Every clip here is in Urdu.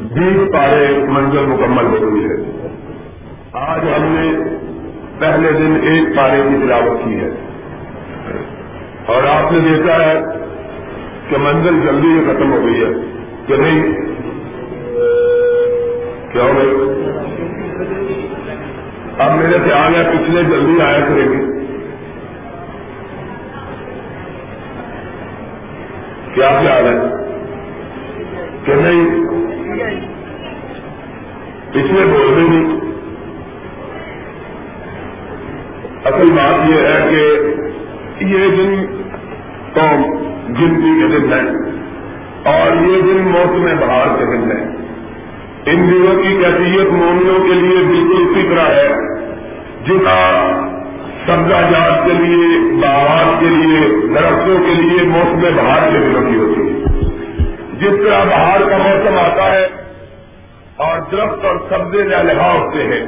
بیس پارے منزل مکمل ہو گئی ہے۔ آج ہم نے پہلے دن ایک پارے کی تلاوت کی ہے۔ اور آپ نے دیکھا ہے کہ منزل جلدی ہی ختم ہو گئی ہے۔ کہ نہیں؟ کیا ہو گئی؟ اب میرے خیال ہے پچھلے جلدی آیا کرے گی۔ کیا خیال ہے؟ کہ نہیں؟ پچھلے بول رہے نہیں اصل بات یہ ہے کہ یہ دن تو گنتی کے دن ہے اور یہ دن موسم بہار کے دن ہے ان دنوں کی کیفیت مومنوں کے لیے بالکل اسی طرح ہے۔ جنا سبزہ جات کے لیے، باغات کے لیے، درختوں کے لیے موسم بہار کے دنوں کی ہوتی ہے۔ جس طرح بہار کا موسم آتا ہے اور درخت اور سبزے لہا ہوتے ہیں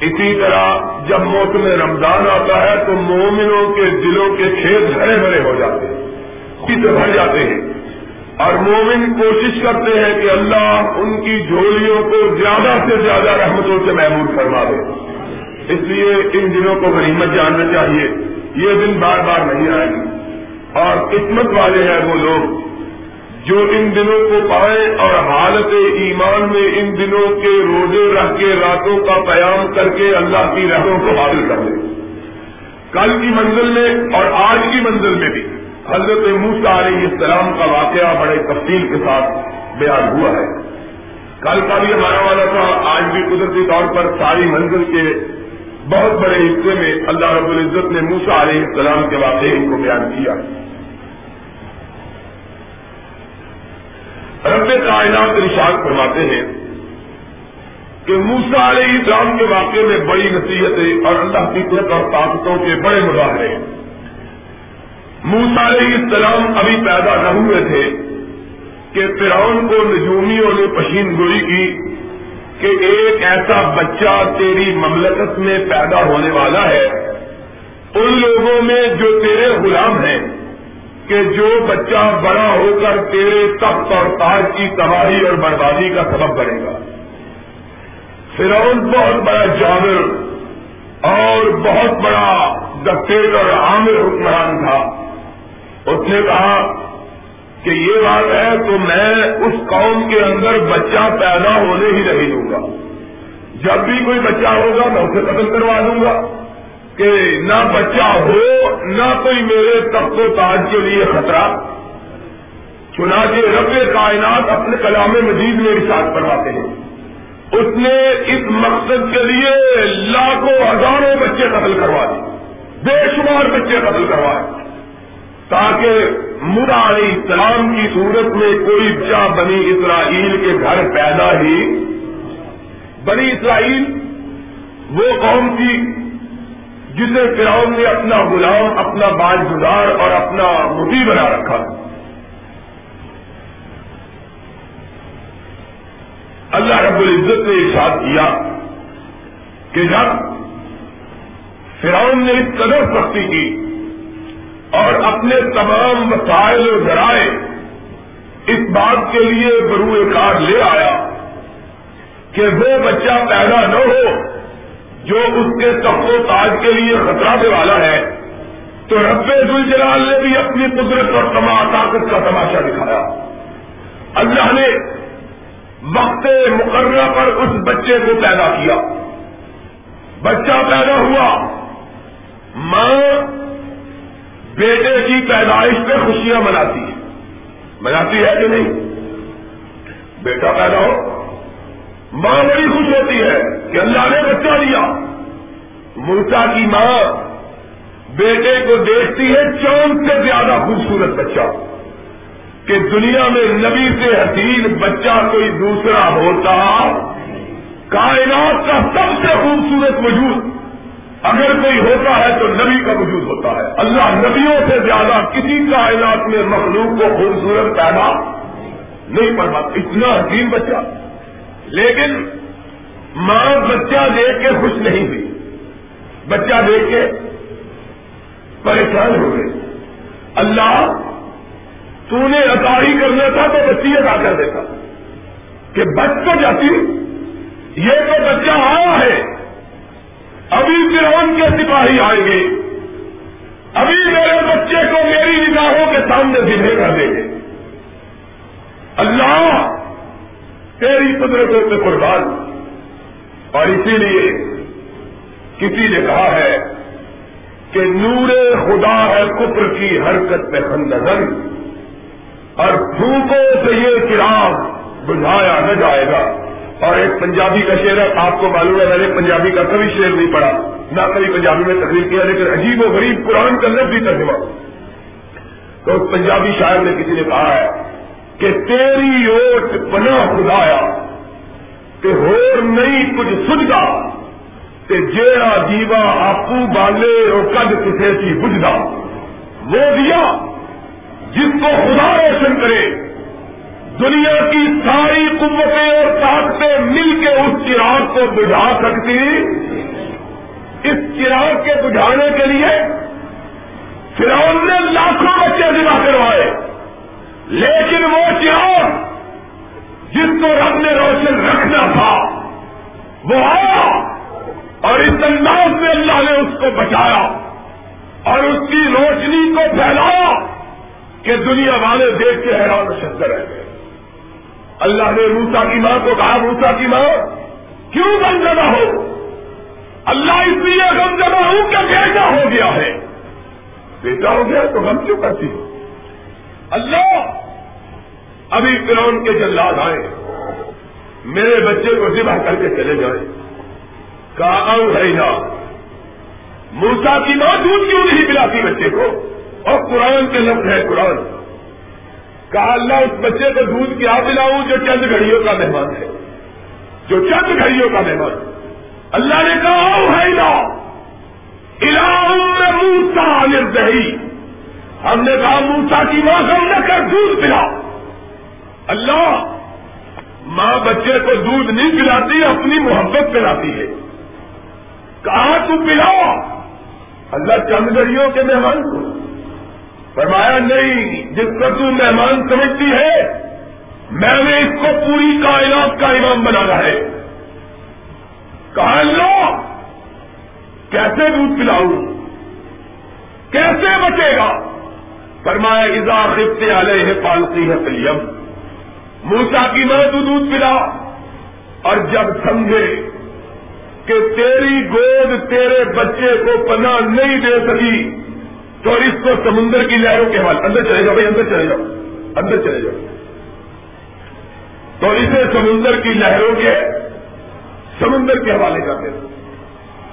اسی طرح جب موسم رمضان آتا ہے تو مومنوں کے دلوں کے کھیت بھرے بھرے ہو جاتے ہیں اسی سے بھر جاتے ہیں۔ اور مومن کوشش کرتے ہیں کہ اللہ ان کی جھولیوں کو زیادہ سے زیادہ رحمتوں سے محمود کروا دے۔ اس لیے ان دنوں کو غنیمت جاننا چاہیے۔ یہ دن بار بار نہیں آئے گی۔ اور قسمت والے ہیں وہ لوگ۔ جو ان دنوں کو پائے اور حالت ایمان میں ان دنوں کے روزے رکھ کے راتوں کا قیام کر کے اللہ کی رحموں کو حاصل کر لیں کل کی منزل میں اور آج کی منزل میں بھی حضرت موسا علیہ السلام کا واقعہ بڑے تفصیل کے ساتھ بیان ہوا ہے۔ کل کا بھی ہمارا والا تھا، آج بھی قدرتی طور پر ساری منزل کے بہت بڑے حصے میں اللہ رب العزت نے موسا علیہ السلام کے واقعے ان کو بیان کیا۔ رب کائنات رشاد فرماتے ہیں کہ موسا علیہ السلام کے واقعے میں بڑی نصیحتیں اور اللہ کی قدرت اور طاقتوں کے بڑے مظاہرے موسا علیہ السلام ابھی پیدا نہ ہوئے تھے کہ فرعون کو نجومیوں نے پشین گوئی کی کہ ایک ایسا بچہ تیری مملکت میں پیدا ہونے والا ہے۔ ان لوگوں میں جو تیرے غلام ہیں کہ جو بچہ بڑا ہو کر تیرے تخت اور تاج کی تباہی اور بربادی کا سبب بنے گا۔ فرعون بہت بڑا جانور اور بہت بڑا دفتر اور عامر حکمران تھا۔ اس نے کہا کہ یہ بات ہے تو میں اس قوم کے اندر بچہ پیدا ہونے ہی نہیں دوں گا۔ جب بھی کوئی بچہ ہوگا میں اسے قتل کروا دوں گا۔ کہ نہ بچہ ہو، نہ کوئی میرے تخت و تاج کے لیے خطرہ۔ چنانچہ رب کائنات اپنے کلام مجید میں ارشاد کرواتے ہیں۔ اس نے اس مقصد کے لیے لاکھوں ہزاروں بچے قتل کروا دیے۔ بے شمار بچے قتل کروائے تاکہ مدا علیہ السلام کی صورت میں کوئی بچہ بنی اسرائیل کے گھر پیدا ہی۔ بنی اسرائیل وہ قوم تھی جسے فرعون نے اپنا غلام، اپنا باج گزار اور اپنا مفی بنا رکھا۔ اللہ رب العزت نے ارشاد کیا کہ جب فرعون نے اس قدر سختی کی اور اپنے تمام وسائل و ذرائع اس بات کے لیے بروئے کار لے آیا کہ وہ بچہ پیدا نہ ہو جو اس کے تخت و تاج کے لیے خطرہ سے والا ہے، تو رب الجلال نے بھی اپنی قدرت اور تمام طاقت کا تماشا دکھایا۔ اللہ نے وقت مقررہ پر اس بچے کو پیدا کیا۔ بچہ پیدا ہوا۔ ماں بیٹے کی پیدائش پہ خوشیاں مناتی ہے۔ مناتی ہے کہ نہیں؟ بیٹا پیدا ہو۔ ماں بڑی خوش ہوتی ہے۔ کہ اللہ نے بچہ دیا مرتا کی ماں بیٹے کو دیکھتی ہے، چاند سے زیادہ خوبصورت بچہ۔ کہ دنیا میں نبی سے حسین بچہ کوئی دوسرا ہوتا، کائنات کا سب سے خوبصورت وجود۔ اگر کوئی ہوتا ہے تو نبی کا وجود ہوتا ہے۔ اللہ نبیوں سے زیادہ کسی کائنات میں مخلوق کو خوبصورت پیدا نہیں پڑھا اتنا حسین بچہ۔ لیکن ماں بچہ دیکھ کے خوش نہیں ہوئی۔ بچہ دیکھ کے پریشان ہو گئے اللہ تو نے ادا ہی کرنا تھا تو بچی ادا کر دیتا۔ کہ بچ تو جاتی، یہ تو بچہ آیا ہے۔ ابھی فرعون کے سپاہی آئیں گے۔ ابھی میرے بچے کو میری نگاہوں کے سامنے دلے کر دیں گے۔ اللہ، تیری قدرتوں پہ قربان۔ اور اسی لیے کسی نے کہا ہے کہ نور خدا ہے کفر کی حرکت میں خندن اور پھوکوں سے یہ چراغ بجھایا نہ جائے گا۔ اور ایک پنجابی کا شعر ہے، آپ کو معلوم ہے، میں نے پنجابی کا کبھی شعر نہیں پڑھا۔ نہ کبھی پنجابی میں تقریر کیا، لیکن عجیب و غریب قرآن کا لفظ بھی ترجمہ۔ تو اس پنجابی شاعر نے کسی نے کہا ہے کہ تیری اوٹ بنا خدایا کہ ہور نہیں کچھ سجدا کہ جیڑا دیوا آپو بالے اور کد کسی کی بجدا وہ دیا جس کو خدا روشن کرے۔ دنیا کی ساری قوتیں اور طاقتیں مل کے اس چراغ کو بجھا سکتی۔ اس چراغ کے بجھانے کے لیے فرعون نے لاکھوں بچے ذبح کروائے، لیکن وہ چراغ جس کو رب نے روشن رکھنا تھا، وہ آیا اور اس انداز میں اللہ نے اس کو بچایا اور اس کی روشنی کو پھیلایا کہ دنیا والے دیکھ کے حیران شکر رہ گئے۔ اللہ نے موسا کی ماں کو کہا موسا کی ماں، کیوں غم زدہ ہو؟ اللہ اس لیے غم زدہ ہوں کہ بیٹا ہو گیا ہے۔ بیٹا ہو گیا تو غم کیوں کرتی ہو؟ اللہ ابھی فرون کے جلاد آئے۔ میرے بچے کو ذبح کر کے چلے جائیں۔ کہا ہے موسا کی ماں دودھ کیوں نہیں پلاتی بچے کو؟ اور قرآن کے لفظ ہے قرآن۔ کہا، اللہ اس بچے کو دودھ کیا پلاؤں جو چند گھڑیوں کا مہمان ہے۔ جو چند گھڑیوں کا مہمان۔ اللہ نے کہا ہے نا موسا دہی ہم نے کہا موسا کی ماں ہم نہ کر دودھ پلا اللہ ماں بچے کو دودھ نہیں پلاتی، اپنی محبت پلاتی ہے۔ کہا تو پلاؤ؟ اللہ چند گھڑیوں کے مہمان کو۔ فرمایا، نہیں، جس کو تو مہمان سمجھتی ہے، میں نے اس کو پوری کائنات کا امام بنانا ہے۔ کہا لو کیسے دودھ پلاؤں؟ کیسے بچے گا؟ فرمایا ازا خفتے علیہ پالتی ہے پلیم موسا کی ماں تو دودھ پلا۔ اور جب سمجھے کہ تیری گود تیرے بچے کو پناہ نہیں دے سکی، تو اس کو سمندر کی لہروں کے حوالے اندر چلے جاؤ بھائی، اندر چلے جاؤ۔ اندر چلے جاؤ۔ تو اسے سمندر کی لہروں کے سمندر کے حوالے کر دیں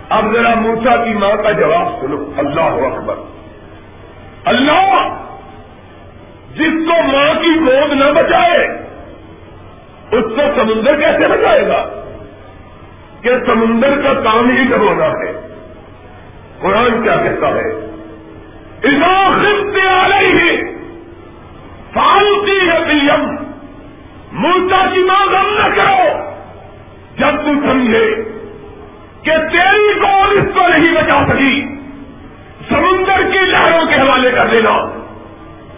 اب ذرا موسا کی ماں کا جواب سنو۔ اللہ اکبر۔ اللہ، جس کو ماں کی گود نہ بچائے اس کو سمندر کیسے بچائے گا؟ کہ سمندر کا کام ہی ڈبونا ہے۔ قرآن کیا کہتا ہے؟ علیہ فالتی ہے پیم موسا کی جی ماں غم نہ کرو۔ جب تم سمجھے کہ تیری کون اس کو نہیں بچا سکی، سمندر کی لہروں کے حوالے کر دینا۔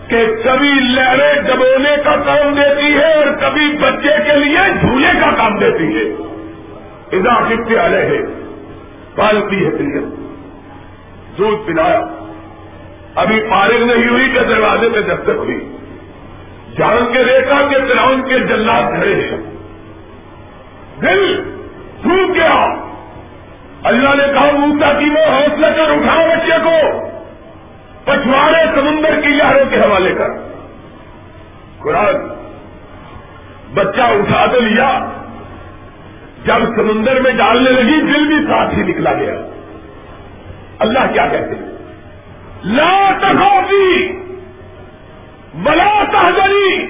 کہ کبھی لہریں ڈبونے کا کام دیتی ہے اور کبھی بچے کے لیے جھولے کا کام دیتی ہے۔ اضافی آلے ہے پالتی ہے پیم دودھ پلایا۔ ابھی پارک نہیں ہوئی کہ دروازے پہ دستک ہوئی جان کے ریکا کے گراؤنڈ کے جلات کھڑے ہیں۔ دل سوکھ گیا۔ اللہ نے کہا موسا کی وہ حوصلہ کر اٹھاؤ بچے کو۔ پچھواڑے سمندر کی لہروں کے حوالے کر قرآن، بچہ اٹھا تو لیا، جب سمندر میں ڈالنے لگی، دل بھی ساتھ ہی نکلا گیا۔ اللہ کیا کہتے ہیں؟ لا تخافی بلا تحجری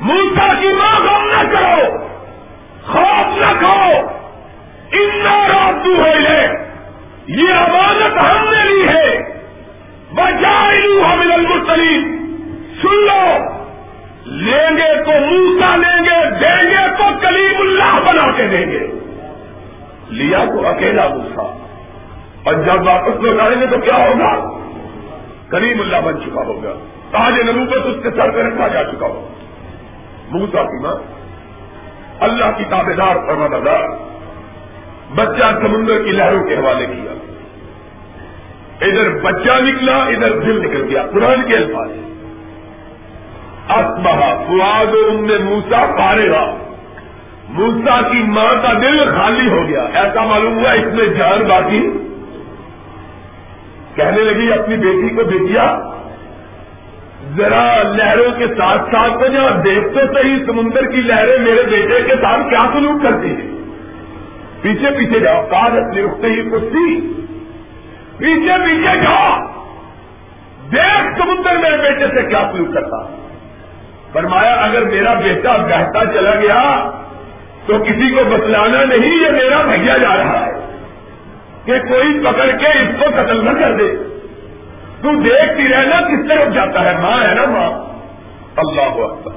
موسا کی ماں غم نہ کرو، خوف نہ کھو اتنا رات ہے یہ امانت ہم نے لی ہے۔ حامل المرسلیم سن لو۔ لیں گے تو موسا لیں گے، دیں گے تو کلیم اللہ بنا کے دیں گے۔ لیا تو اکیلا موسا اور جب واپس لوٹائیں گے تو کیا ہوگا؟ کریم اللہ بن چکا ہوگا۔ تاج نبوت اس کے سر پہ رکھا جا چکا ہوگا۔ موسا کی ماں۔ اللہ کی تابے دار بردار بچہ سمندر کی لہروں کے حوالے کیا۔ ادھر بچہ نکلا، ادھر دل نکل گیا۔ قرآن کے الفاظ اسبہ فواد ان میں موسا پارے گا موسا کی ماں کا دل خالی ہو گیا۔ ایسا معلوم ہوا، اس میں جان باقی۔ کہنے لگی، اپنی بیٹی کو بیٹیا، ذرا لہروں کے ساتھ ساتھ تو جہاں دیکھ تو صحیح، سمندر کی لہریں میرے بیٹے کے ساتھ کیا سلوک کرتی ہیں؟ پیچھے پیچھے جاؤ کار اپنی رکتے ہی کچھ پیچھے پیچھے جاؤ۔ دیکھ سمندر میرے بیٹے سے کیا سلوک کرتا۔ فرمایا، اگر میرا بیٹا بہتا چلا گیا، تو کسی کو بتلانا نہیں، یہ میرا بھیا جا رہا ہے۔ کہ کوئی پکڑ کے اس کو قتل نہ کر دے۔ تو دیکھتی رہنا کس طرف جاتا ہے۔ ماں ہے نا ماں۔ اللہ اکبر۔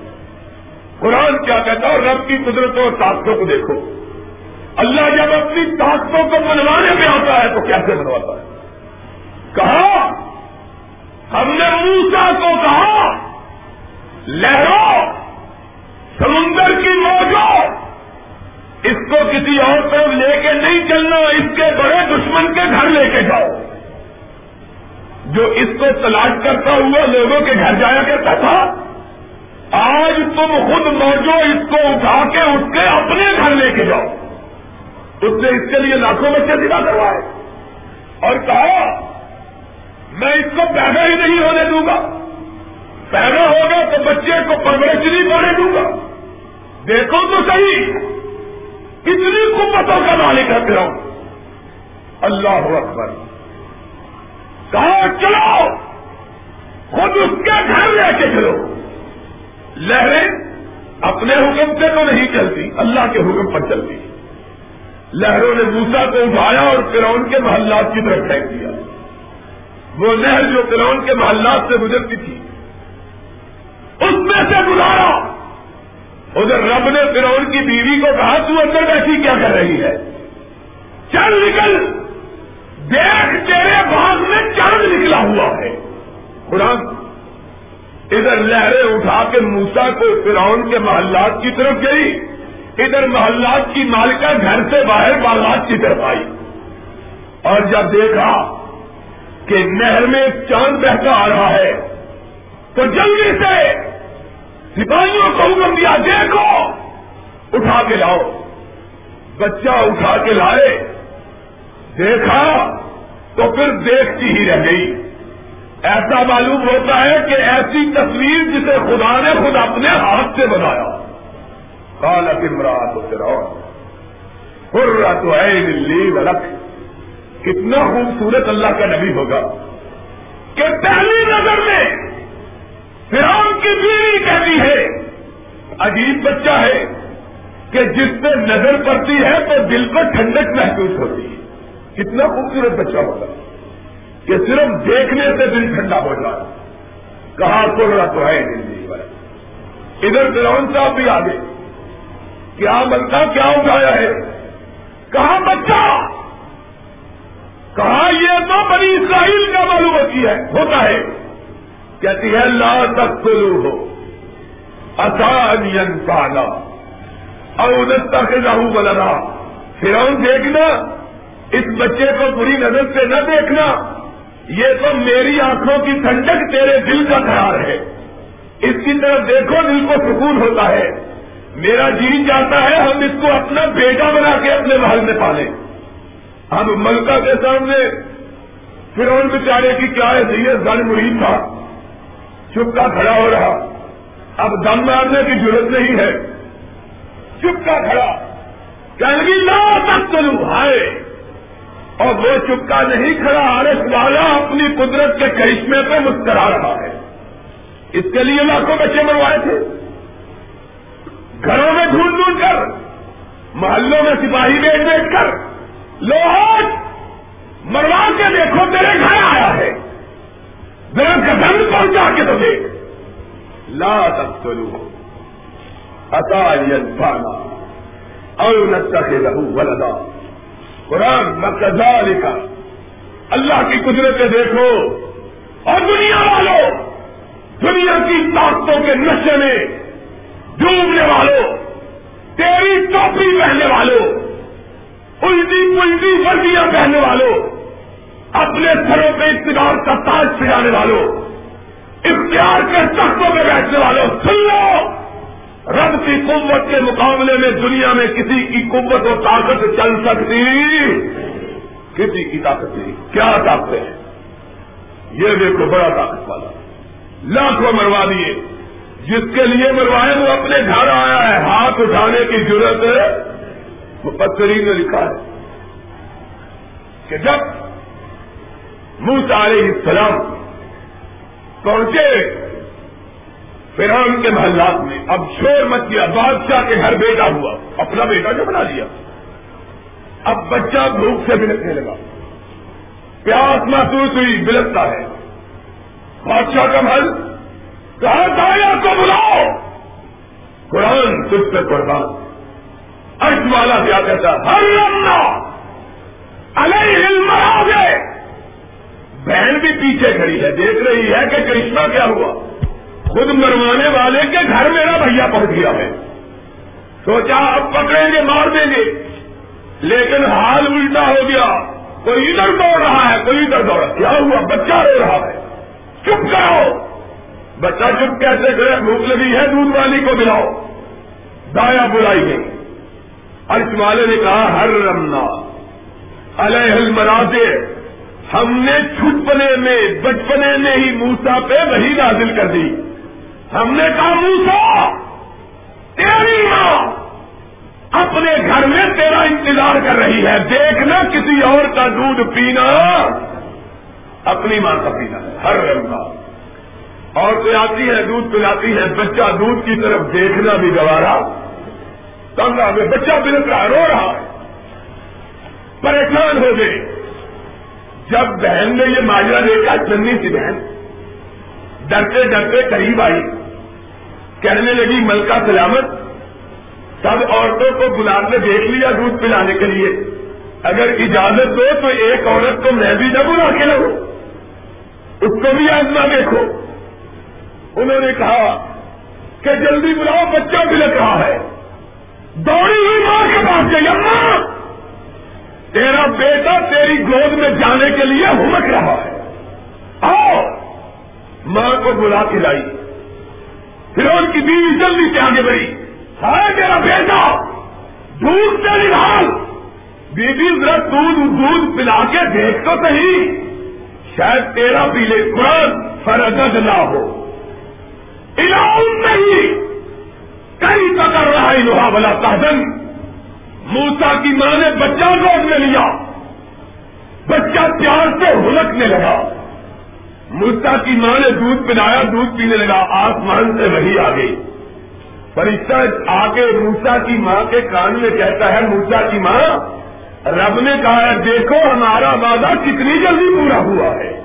قرآن کیا کہتا ہے؟ رب کی قدرتوں اور طاقتوں کو دیکھو۔ اللہ جب اپنی طاقتوں کو منوانے میں آتا ہے، تو کیسے منواتا ہے؟ کہا، ہم نے موسا کو کہا، لہرو، سمندر کی موجوں، اس کو کسی اور طرف لے کے نہیں چلنا، اس کے بڑے دشمن کے گھر لے کے جاؤ۔ جو اس کو تلاش کرتا ہوا لوگوں کے گھر جایا کرتا تھا، آج تم خود موجو اس کو اٹھا کے اس کے اپنے گھر لے کے جاؤ۔ اس نے اس کے لیے لاکھوں بچے دلا کروائے۔ اور کہا میں اس کو پیدا ہی نہیں ہونے دوں گا۔ پیدا ہوگا تو بچے کو پرورش نہیں پڑنے دوں گا۔ دیکھو تو صحیح۔ کتنی قوتوں کا مالک ہے پھر اللہ اکبر۔ کہا چلو؟ خود اس کے گھر لے کے چلو۔ لہریں اپنے حکم سے تو نہیں چلتی، اللہ کے حکم پر چلتی۔ لہروں نے موسا کو اٹھایا اور فرون کے محلات کی طرف پھینک دیا۔ وہ لہر جو فرون کے محلات سے گزرتی تھی، اس میں سے گزارا۔ ادھر رب نے فرون کی بیوی کو کہا، تو اندر بیٹھی کیا کر رہی ہے؟ چل نکل۔ دیکھ، تیرے باغ میں چاند نکلا ہوا ہے۔ قرآن، ادھر لہریں اٹھا کے موسا کو فرعون کے محلات کی طرف گئی۔ ادھر محلات کی مالکہ گھر سے باہر باغات کی طرف آئی۔ اور جب دیکھا کہ نہر میں چاند بہتا آ رہا ہے۔ تو جلدی سے سپاہیوں کو حکم دیا، دیکھو، اٹھا کے لاؤ۔ بچہ اٹھا کے لائے۔ دیکھا تو پھر دیکھتی ہی رہ گئی۔ ایسا معلوم ہوتا ہے کہ ایسی تصویر جسے خدا نے خود اپنے ہاتھ سے بنایا۔ کالا کمرات رہا تو ہے دلی ولک۔ کتنا خوبصورت اللہ کا نبی ہوگا کہ پہلی نظر میں فرام کی بیوی کہتی ہے، عجیب بچہ ہے کہ جس سے نظر پڑتی ہے تو دل کو ٹھنڈک محسوس ہوتی ہے۔ کتنا خوبصورت بچہ ہوگا کہ صرف دیکھنے سے دل ٹھنڈا ہو جائے۔ کہاں کو رہا تو ہے دل ادھر گراؤن صاحب بھی آگے، کیا بنتا، کیا اٹھایا ہے؟ کہاں بچہ! کہاں یہ تو بڑی اسرائیل کا معلوم ہوتی ہے، ہوتا ہے۔ کہتی ہے، لا تک ہو آسان پانا اور ادھر تک لاہو بلنا پھر دیکھنا، اس بچے کو بری نظر سے نہ دیکھنا، یہ تو میری آنکھوں کی ٹھنڈک تیرے دل کا خیال ہے۔ اس کی طرف دیکھو، دل کو سکون ہوتا ہے۔ میرا جی چاہتا ہے، ہم اس کو اپنا بیٹا بنا کے اپنے محل میں پالیں۔ ہم ملکہ کے سامنے پھر ان بچارے کی کیا ہے؟ سید گن تھا۔ چپکا کھڑا ہو رہا۔ اب دم مارنے کی ضرورت نہیں ہے۔ چپکا کھڑا۔ کہ لا تک چلو ہائے۔ اور وہ چپکا نہیں کھڑا آرس والا اپنی قدرت کے کرشمے پہ مسکرا رہا ہے۔ اس کے لیے لاکھوں بچے منوائے تھے۔ گھروں میں ڈھونڈ ڈھونڈ کر، محلوں میں سپاہی بیچ بیچ کر۔ لوہٹ مروا کے دیکھو تیرے گھر آیا ہے۔ ذرا گدن پہنچا کے تو دیکھ۔ لا تک چلو اتا اور لہو ولدا۔ قرآن مقدہ لکھا اللہ کی قدرتیں دیکھو۔ اور دنیا والوں دنیا کی طاقتوں کے نشے میں ڈوبنے والوں تیری ٹوپی پہننے والوں الٹی پلٹی وردیاں پہننے والوں اپنے سروں پہ اقتدار کا تاج سجانے والوں اختیار کے تختوں پہ بیٹھنے والوں سن لو! رب کی قوت کے مقابلے میں دنیا میں کسی کی قوت و طاقت چل سکتی، کسی کی طاقت نہیں۔ کیا طاقت ہے؟ یہ دیکھو، بڑا طاقت والا۔ لاکھوں مروا دیے۔ جس کے لیے مروائے وہ اپنے گھر آیا ہے۔ ہاتھ اٹھانے کی ضرورت ہے وہ پتری نے لکھا ہے کہ جب منہ علیہ السلام پہنچے فرعون کے محلات میں، اب شور مچ گیا بادشاہ کے گھر بیٹا ہوا، اپنا بیٹا جو بنا لیا۔ اب بچہ بھوک سے بلکنے لگا۔ پیاس محسوس ہوئی، بلکتا ہے۔ بادشاہ کا محل کہا دایا کو بلاؤ؟ قرآن تجھ پہ قربان۔ ارش والا کیا کہتا ہر لمنا علیہ علم آگے بہن بھی پیچھے کھڑی ہے، دیکھ رہی ہے کہ کرشمہ کیا ہوا۔ خود مروانے والے کے گھر میرا بھیا پہنچ گیا ہے۔ سوچا اب پکڑیں گے، مار دیں گے۔ لیکن حال الٹا ہو گیا۔ کوئی ادھر دوڑ رہا ہے، کوئی ادھر دوڑ کیا ہوا؟ بچہ رو رہا ہے۔ چپ کرو بچہ چپ کیسے کرے؟ بھوک لگی ہے، دودھ والی کو ملاؤ دایا بلائی گئی۔ ارش والے نے کہا ہر رمنا علیہ المراضے ہم نے چھٹپنے میں بچپنے میں ہی موسا پہ وہی نازل کر دی۔ ہم نے کہا موسا تیری ماں اپنے گھر میں تیرا انتظار کر رہی ہے۔ دیکھنا کسی اور کا دودھ پینا، اپنی ماں کا پینا۔ ہے ہر رنگ کا اور تو آتی ہے دودھ پلاتی ہے، بچہ دودھ کی طرف دیکھنا بھی گوارا۔ تنگ آ گئے بچہ بلک رہا رو رہا۔ ہے پریشان ہو گئے۔ جب بہن نے یہ ماجرا دیکھا چنی سی بہن ڈرتے ڈرتے قریب آئی۔ کہنے لگی، ملکہ سلامت، سب عورتوں کو بلا کے دیکھ لیا دودھ پلانے کے لیے۔ اگر اجازت دو تو ایک عورت کو میں بھی نہ بلا کے لگوں۔ اس کو بھی آزما دیکھو۔ انہوں نے کہا کہ جلدی بلاؤ، بچہ بلک رہا ہے۔ دوڑی ہوئی ماں کے پاس گئی اماں تیرا بیٹا تیری گود میں جانے کے لیے ہمک رہا ہے۔ آؤ، ماں کو بلا کے لائی۔ پھر ان کی بیوی جلدی سے آگے بڑھی۔ ہے تیرا بیٹا، دودھ سے نکال بیوی ذرا دودھ دودھ پلا کے دیکھ تو صحیح۔ شاید تیرا پیلے قرآن فرد نہ ہو۔ علاؤ نہیں کئی پکڑ رہا ہے لوہا بلا تحزن موسا کی ماں نے بچہ گود میں لیا۔ بچہ پیار سے ہلکنے لگا۔ موسا کی ماں نے دودھ پلایا، دودھ پینے لگا۔ آسمان سے وہی آ گئی۔ فرشتہ آ کے موسا کی ماں کے کان میں کہتا ہے موسا کی ماں، رب نے کہا ہے، دیکھو ہمارا وعدہ کتنی جلدی پورا ہوا ہے۔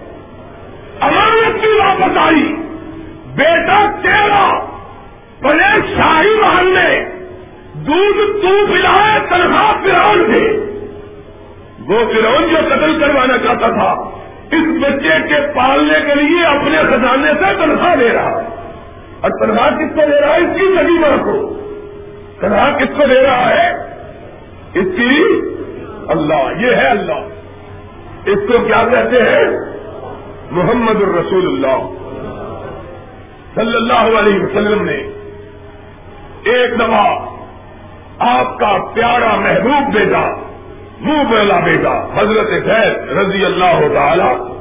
امانت کی واپس آئی۔ بیٹا تیرا بڑے شاہی محل میں دودھ تو پلائے تنخواہ فرون تھے وہ فرون جو قتل کروانا چاہتا تھا، اس بچے کے پالنے کے لیے اپنے خزانے سے تنخواہ دے رہا۔ ہے اور تنخواہ کس کو دے رہا ہے؟ اس کی سبھی ماں کو۔ تنخواہ کس کو دے رہا ہے؟ اس کی اللہ، یہ ہے اللہ۔ اس کو کیا کہتے ہیں؟ محمد الرسول اللہ۔ صلی اللہ علیہ وسلم نے ایک دفعہ آپ کا پیارا محبوب بیٹا، منہ بولا بیٹا، حضرت خیر رضی اللہ تعالی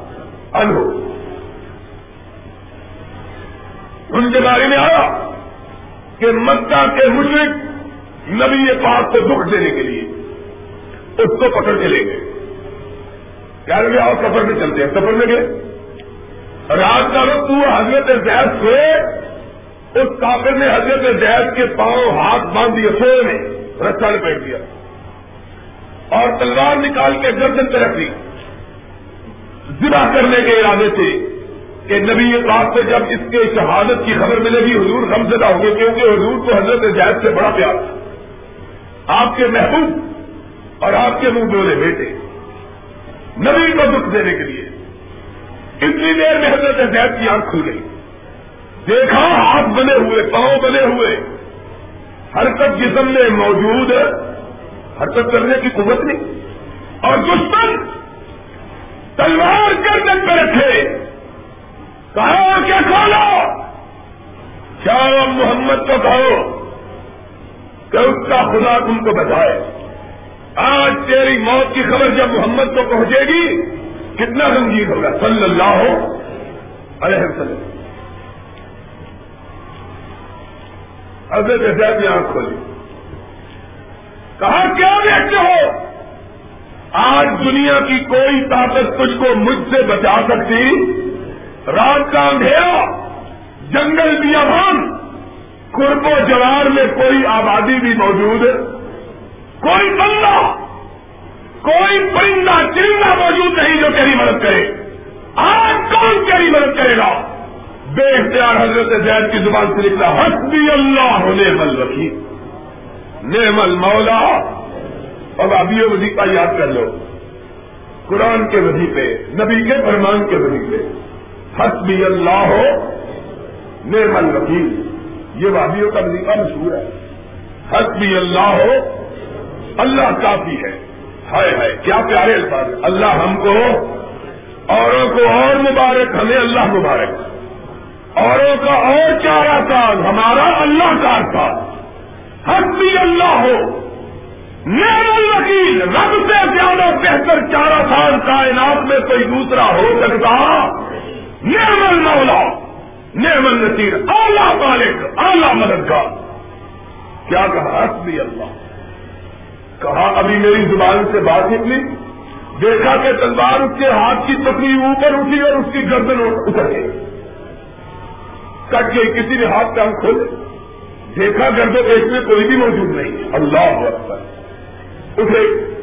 عنہ۔ ان کے بارے میں آیا کہ مکہ کے مشرق نبی پاک کو دکھ دینے کے لیے اس کو پکڑ کے لے گئے۔ کیا لگے اور سفر میں چلتے ہیں؟ سفر میں گئے۔ رات کا وقت وہ حضرت زید سوئے۔ اس کافر نے حضرت زید کے پاؤں ہاتھ باندھ دیے سوئے میں رسا لپیٹ دیا۔ اور تلوار نکال کے گردن پہ رکھ دی۔ ذبح کرنے کے ارادے سے کہ نبی پاک سے جب اس کے شہادت کی خبر ملے گی، حضور ہم زدہ ہو کیونکہ حضور کو حضرت زید سے بڑا پیار تھا۔ آپ کے محبوب اور آپ کے منہ بولے بیٹے۔ نبی کو دکھ دینے کے لیے اتنی دیر میں حضرت زید کی آنکھ کھل گئی۔ دیکھا، ہاتھ بنے ہوئے، پاؤں بنے ہوئے۔ حرکت جسم میں موجود ہے، حرکت کرنے کی قوت نہیں۔ اور دشمن تلوار گردن پہ رکھے کہا کہ کھولو کیا محمد کو کہو کہ اس کا خدا تم کو بتائے۔ آج تیری موت کی خبر جب محمد کو پہنچے گی، کتنا رنگین ہوگا۔ صلی اللہ علیہ وسلم۔ حضرت زید نے آنکھ کھولی۔ کہا، کیا دیکھتے ہو؟ آج دنیا کی کوئی طاقت تجھ کو مجھ سے بچا سکتی؟ رات کا اندھیرا، جنگل بیابان قرب و جوار میں کوئی آبادی بھی موجود۔ ہے کوئی بندہ، کوئی پرندہ چرندہ موجود نہیں جو تیری مدد کرے۔ آج کون تیری مدد کرے گا؟ بے اختیار حضرت زید کی زبان سے نکلا حسبی اللہ ہونے مل رکھی نعم المولا. اب ابھی وظیفہ یاد کر لو، قرآن کے وظیفے، نبی کے فرمان کے وظیفے، حسبی اللہ ہو نعم الوکیل. یہ وادیوں کا وظیفہ مشہور ہے۔ حسبی اللہ ہو اللہ کافی ہے۔ ہائے ہائے، کیا پیارے الفاظ اللہ ہم کو، اوروں کو اور مبارک، ہمیں اللہ مبارک۔ اوروں کا اور چارہ ساز، ہمارا اللہ کا تھا حق بھی اللہ ہو۔ نعم الوکیل، رب سے زیادہ بہتر چارہ سال کائنات میں کوئی دوسرا ہو سکتا۔ نعم المولا، نعم النصیر۔ اعلیٰ مالک اعلیٰ مددگار۔ کیا کہا؟ حق بھی اللہ۔ کہا ابھی میری زبان سے بات نکلی۔ دیکھا کہ تلوار اس کے ہاتھ کی تکلیف اوپر اٹھی اور اس کی گردن اتر گئی۔ کٹ گئی کسی نے ہاتھ کام کھولے دیکھا گردوں پیٹ میں کوئی بھی موجود نہیں۔ اللہ اکبر۔ اسے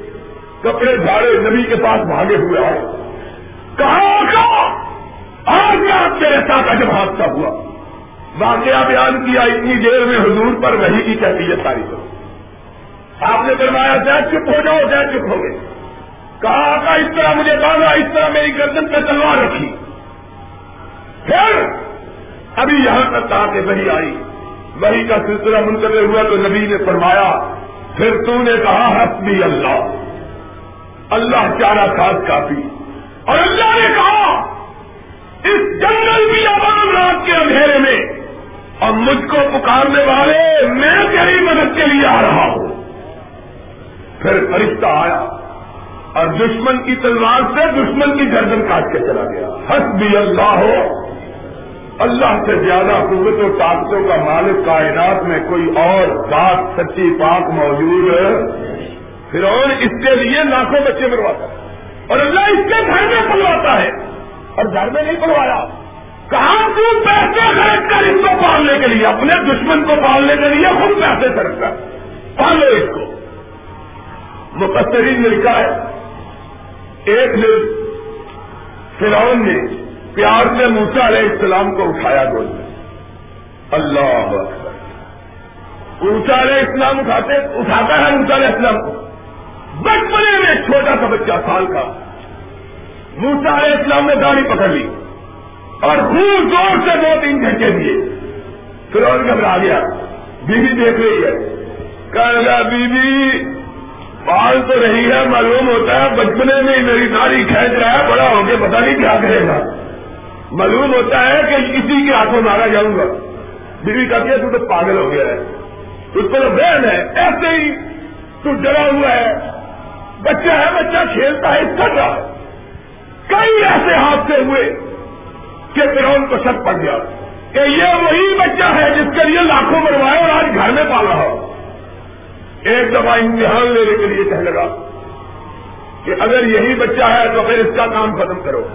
کپڑے جھاڑے نبی کے پاس بھاگے ہوئے آئے۔ کہا آج میں آپ کے رہتا کا جب حادثہ ہوا۔ واقعہ بیان کیا، اتنی دیر میں حضور پر وہی کی کیفیت ساری کرو آپ نے فرمایا چاہے چپ ہو جاؤ چاہے چپ ہو گئے۔ کہا، آقا، اس طرح مجھے باندھا، اس طرح میری گردن پہ تلوار رکھی۔ پھر ابھی یہاں تک کہا کہ وہی آئی؟ وہی کا سلسلہ منتقل ہوا تو نبی نے فرمایا، پھر تو نے کہا، حسبی اللہ۔ اللہ چارہ خاص کافی۔ اور اللہ نے کہا، اس جنگل بھی عوام رات کے اندھیرے میں، اور مجھ کو پکارنے والے، میں تیری مدد کے لیے آ رہا ہوں۔ پھر فرشتہ آیا، اور دشمن کی تلوار سے دشمن کی گردن کاٹ کے چلا گیا۔ حسبی اللہ۔ ہو اللہ سے زیادہ قوت و طاقتوں کا مالک کائنات میں کوئی اور بات سچی پاک موجود ہے؟ پھر اور اس کے لیے لاکھوں بچے مرواتا ہے اور اللہ اس کے گھر میں پلواتا ہے اور گھر میں نہیں پلوایا۔ کہاں تو پیسے خرچ کر اس کو پالنے کے لیے، اپنے دشمن کو پالنے کے لیے خود پیسے خرچ کر۔ پالو اس کو۔ مقصرین نے لکھا ہے، ایک دن فرعون نے پیار سے موسا علیہ السلام کو اٹھایا گول میں اللہ اونچا علیہ السلام اٹھاتے اٹھاتا ہے موسا علیہ السلام۔ کو بچپنے میں چھوٹا سا بچہ سال کا۔ موسا علیہ السلام نے گاڑی پکڑ لی۔ اور خوب زور سے دو تین گھنٹے دیے۔ پھر اور گھبرا گیا۔ بیوی دیکھ رہی ہے۔ کہ بیوی، پال تو رہی ہے، معلوم ہوتا ہے بچپنے میں میری ناری کھینچ رہا ہے، بڑا ہو کے پتا نہیں کیا کرے گا۔ معلوم ہوتا ہے کہ کسی کے ہاتھوں مارا جاؤں گا۔ بیوی کہتی ہے تو تو پاگل ہو گیا ہے۔ اس کو تو بہن ہے۔ ایسے ہی تو ڈرا ہوا ہے۔ بچہ ہے، بچہ کھیلتا ہے کر رہا ہے کئی ایسے حادثے ہوئے کہ فرون کو شک پڑ گیا۔ کہ یہ وہی بچہ ہے جس کے لیے لاکھوں مروائے اور آج گھر میں پال رہا ہو۔ ایک دفعہ امتحان لینے کے لیے کہنے لگا کہ اگر یہی بچہ ہے تو پھر اس کا کام ختم کرو۔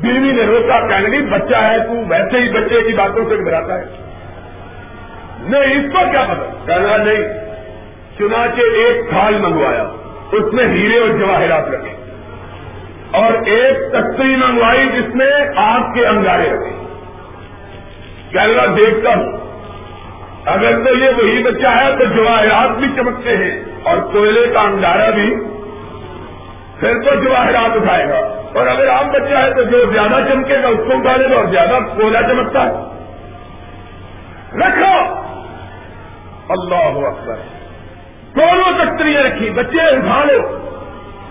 بیوی نے روکا، کہنے لگی، بچہ ہے تو ویسے ہی بچے کی باتوں سے گھبراتا ہے۔ نہیں، اس کو کیا پتا؟ کہنا نہیں۔ چنانچہ ایک تھال منگوایا۔ اس میں ہیرے اور جواہرات رکھے۔ اور ایک تختی منگوائی جس میں آگ کے انگارے رکھے۔ کہنا دیکھتا ہوں۔ اگر تو یہ وہی بچہ ہے تو جواہرات بھی چمکتے ہیں اور کوئلے کا انگارا بھی پھر تو جواہرات اٹھائے گا۔ اور اگر عام بچہ ہے تو جو زیادہ چمکے گا، اس کو اٹھا گا اور زیادہ کوئلہ چمکتا ہے۔ رکھو۔ اللہ اکبر۔ دونوں تختریاں رکھی۔ بچے اٹھا لو۔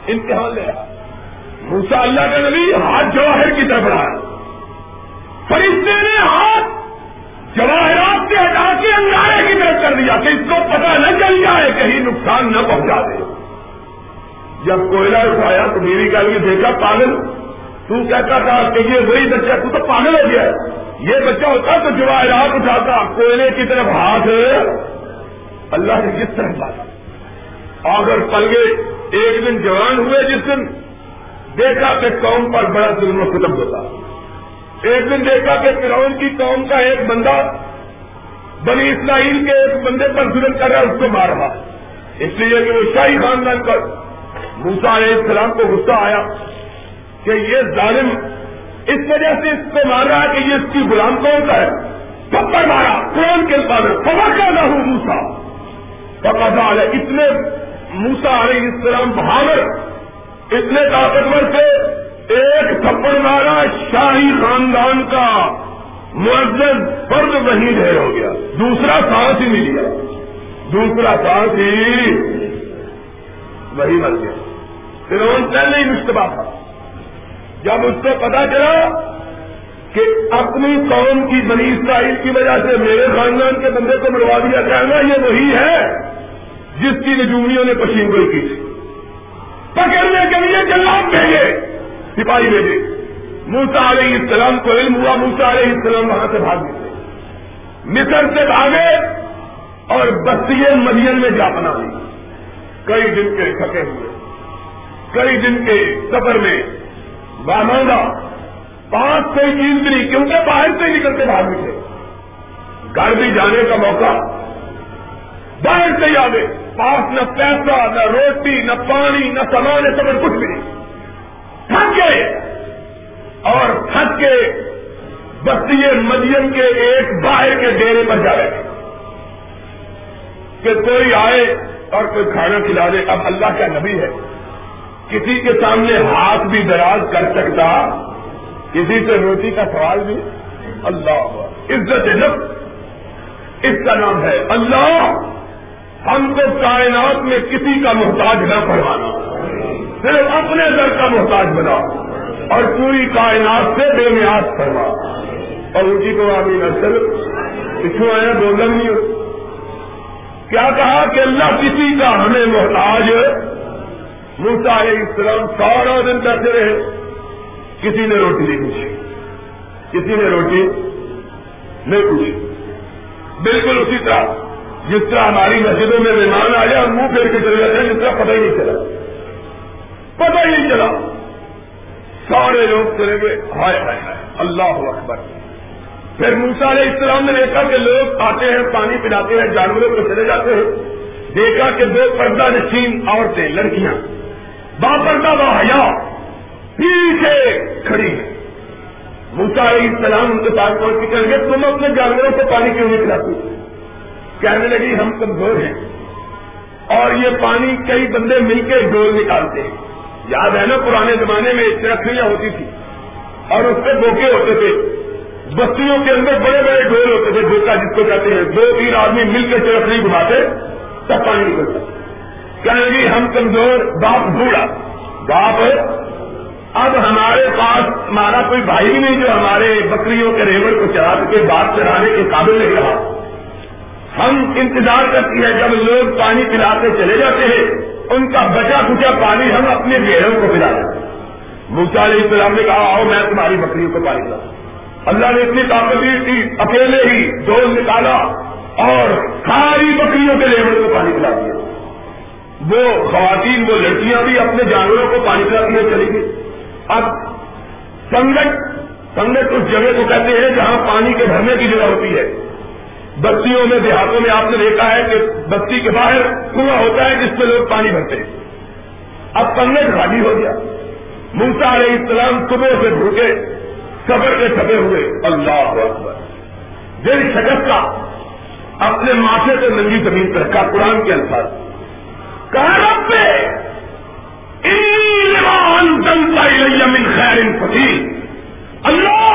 امتحان لے۔ موسا اللہ کا نبی ہاتھ جواہر کی طرف رہا فرشتے نے ہاتھ جواہرات سے ہٹا کے انگارے کی طرف کر دیا کہ اس کو پتہ نہ چل جائے، کہیں نقصان نہ پہنچا دے۔ جب کوئلہ اٹھایا تو میری گل میں دیکھا، پاگل۔ تو کہتا تھا کہ یہ وہی بچہ، تو تو پاگل ہو گیا۔ یہ بچہ ہوتا تو جواہرات اٹھاتا۔ کوئلے کی طرف ہاتھ۔ اللہ نے کس طرح لاتا اگر پلگے ایک دن جوان ہوئے جس دن دیکھا کہ قوم پر بڑا ظلم و ختم ہوتا۔ ایک دن دیکھا کہ فرعون کی قوم کا ایک بندہ بنی اسرائیل کے ایک بندے پر ظلم کر رہا اس کو مار رہا۔ اس لیے کہ وہ شاہی خاندان پر موسا علیہ السلام کو غصہ آیا کہ یہ ظالم اس وجہ سے اس کو مار رہا ہے کہ یہ اس کی غلام کون کا ہے؟ پپڑ مارا، قرآن کے پاس خبر کیا نہ ہوں موسا پکا اتنے موسا علیہ السلام بہادر اتنے طاقتور سے ایک تھپڑ مارا، شاہی خاندان کا معزز فرد وہی ڈھیر ہو گیا۔ دوسرا سانس ہی مل گیا دوسرا سانس ہی وہی مر گیا۔ پھر پہلے ہی مشتبہ تھا۔ جب اس کو پتا چلا کہ اپنی قوم کی بنی اسرائیل کی وجہ سے میرے خاندان کے بندے کو مروا دیا جائے گا، یہ وہی ہے جس کی نجومیوں نے پشین گوئی کی تھی۔ پکڑنے کے لیے جلاب بھیجے، سپاہی بھیجے۔ موسا علیہ السلام کو علم ہوا موسا علیہ السلام وہاں سے بھاگ نکلے۔ مصر سے بھاگے اور بستی مدین میں جا بنا لی۔ کئی دن کے تھکے ہوئے۔ کئی دن کے سفر میں بامانگا پانچ کوئی چیز بھی کیونکہ باہر سے نکل کے بھاگ نکلے۔ گھر بھی جانے کا موقع۔ باہر سے ہی آگے۔ پاس نہ پیسہ، نہ روٹی، نہ پانی، نہ سامان سفر کچھ بھی۔ نہیں تھک گئے۔ اور تھک کے بستی مدین کے ایک باہر کے ڈیرے پر جا رہے۔ کہ کوئی آئے اور کوئی کھانا کھلا دے اب اللہ کا نبی ہے۔ کسی کے سامنے ہاتھ بھی دراز کر سکتا، کسی سے روٹی کا سوال بھی؟ اللہ، عزت نفس، اس کا نام ہے اللہ۔ ہم کو کائنات میں کسی کا محتاج نہ پڑھوانا صرف اپنے در کا محتاج بنا اور پوری کائنات سے بے نیاز کروا اور ان کی کو آگے نسل پچھو آیا دو نہیں ہو کیا کہا کہ اللہ کسی کا ہمیں محتاج موسا علیہ السلام سارا دن کرتے رہے۔ کسی نے روٹی نہیں پوچھی۔ کسی نے روٹی نہیں پوچھی۔ بالکل اسی طرح، جس طرح ہماری مسجدوں میں مہمان آ اور منہ پھیر کے چلے جاتے ہیں، جس طرح پتہ ہی نہیں چلا۔ پتہ ہی نہیں چلا۔ سارے لوگ چلے گئے۔ ہائے ہائے ہائے۔ اللہ اکبر۔ پھر موسا علیہ السلام نے دیکھا کہ لوگ آتے ہیں، پانی پلاتے ہیں، جانوروں کو چلے جاتے ہیں۔ دیکھا کہ دو پردہ نشین عورتیں، لڑکیاں۔ با پردہ با حیا پیچھے کھڑی ہیں موسا علیہ السلام ان کے پاس پہنچ کے گئے تم اپنے جانوروں کو پانی کیوں نہیں پلاتی؟ کہنے لگی، ہم کمزور ہیں۔ اور یہ پانی کئی بندے مل کے ڈول نکالتے ہیں۔ یاد ہے نا، پرانے زمانے میں چرخیاں ہوتی تھی اور اس پہ بوکے ہوتے تھے۔ بستیوں کے اندر بڑے بڑے ڈول ہوتے تھے ڈوکا جس کو کہتے ہیں۔ دو تین آدمی مل کے چرخی گھماتے، تب پانی نکلتا۔ کہنے لگی ہم کمزور، باپ بوڑھا۔ باپ، اب ہمارے پاس ہمارا کوئی بھائی نہیں جو ہمارے بکریوں کے ریوڑ کو چلا کے بات چلانے کے قابل نہیں رہا۔ ہم انتظار کرتی ہے جب لوگ پانی پلاتے چلے جاتے ہیں، ان کا بچا کچا پانی ہم اپنے بھیڑوں کو پلا دیں موسا علیہ السلام نے کہا، آؤ میں تمہاری بکریوں کو پانی پلا اللہ نے اتنی طاقت دی تھی اکیلے ہی ڈول نکالا اور ساری بکریوں کے لیبر کو پانی پلا دیا۔ وہ خواتین، وہ لڑکیاں بھی اپنے جانوروں کو پانی پلاتی ہیں چلی گئی اب سنگت سنگت اس جگہ کو کہتے ہیں جہاں پانی کے بھرنے کی جگہ ہوتی ہے۔ بستیوں میں، دیہاتوں میں آپ نے دیکھا ہے کہ بستی کے باہر کنواں ہوتا ہے جس میں لوگ پانی بھرتے ہیں۔ اب سنگت خالی ہو گیا۔ موسا علیہ السلام صبح سے بھوکے سفر کے چھپے ہوئے۔ اللہ اکبر۔ دل شکستہ، اپنے ماتھے سے ننگی زمین پر رکھا، قرآن کے الفاظ۔ رب من خیر فقیر۔ اللہ،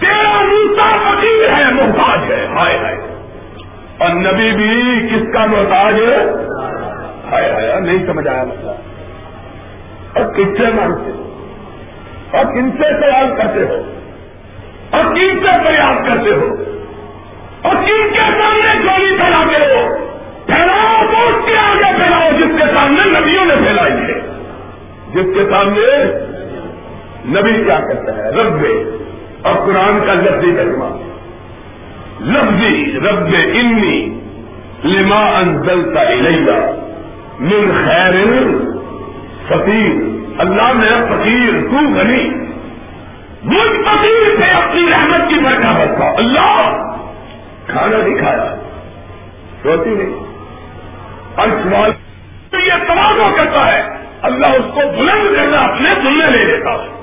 تیرا موسا فقیر ہے، محتاج ہے، ہائے ہائے۔ اور نبی بھی کس کا محتاج ہے؟ ہائے نہیں سمجھ آیا مسئلہ۔ اور کس سے مانگتے ہو؟ اور کن سے سوال کرتے ہو؟ اور کن سے پریاس کرتے ہو؟ اور کن کے سامنے چوری پھیلاتے ہو؟ پھیلاؤ تو اس کے آگے پھیلاؤ، جس کے سامنے نبیوں نے پھیلائی ہے۔ جس کے سامنے نبی کیا کہتا ہے؟ رب اور قرآن کا لفظی ترجمہ لفظی، رب انی لما انزلتا الیہ من خیر فقیر۔ اللہ میں فقیر، تو غنی۔ مجھ فقیر سے اپنی رحمت کی برکھا بچا اللہ، کھانا نہیں کھایا۔ روتی نہیں۔ اور سوال یہ تمام کرتا ہے۔ اللہ اس کو بلند کرنا، اپنے دنیا لے لیتا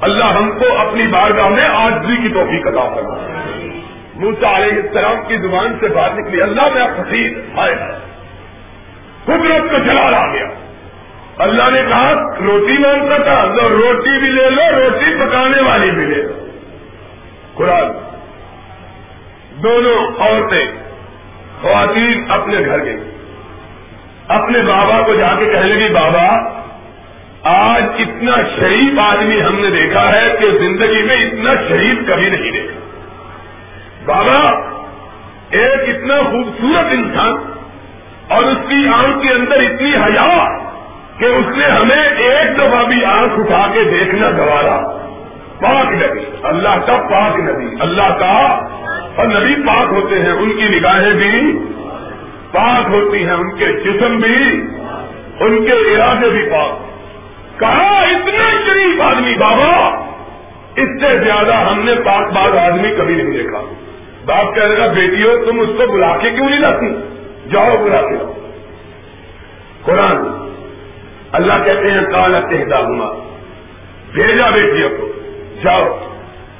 اللہ ہم کو اپنی بارگاہ میں آجزی کی توفیق عطا کرنا موسا علیہ السلام کی زبان سے بات نکلی۔ اللہ میں فقیر آئے۔ قدرت کو چلا آ گیا۔ اللہ نے کہا، روٹی مانگتا تھا، تو روٹی بھی لے لو، روٹی پکانے والی بھی لے لو۔ قرآن۔ دونوں عورتیں، خواتین اپنے گھر گئی اپنے بابا کو جا کے کہنے لگی، بابا، آج اتنا شریف آدمی ہم نے دیکھا ہے کہ زندگی میں اتنا شریف کبھی نہیں دیکھا. بابا، ایک اتنا خوبصورت انسان اور اس کی آنکھ کے اندر اتنی حیا کہ اس نے ہمیں ایک دفعہ بھی آنکھ اٹھا کے دیکھنا گوارا۔ پاک نبی، اللہ کا پاک نبی، اللہ کا اور نبی پاک ہوتے ہیں، ان کی نگاہیں بھی پاک ہوتی ہیں ان کے جسم بھی، ان کے ارادے بھی پاک۔ کہا اتنا شریف آدمی بابا؟ اس سے زیادہ ہم نے پاک باغ آدمی کبھی نہیں دیکھا۔ باپ کہنے کا بیٹیوں تم اس کو بلا کے کیوں نہیں لاتی؟ جاؤ، بلا کے لاؤ۔ قرآن، اللہ کہتے ہیں کالا تہدا ہوا بھیجا بیٹیوں کو، جاؤ۔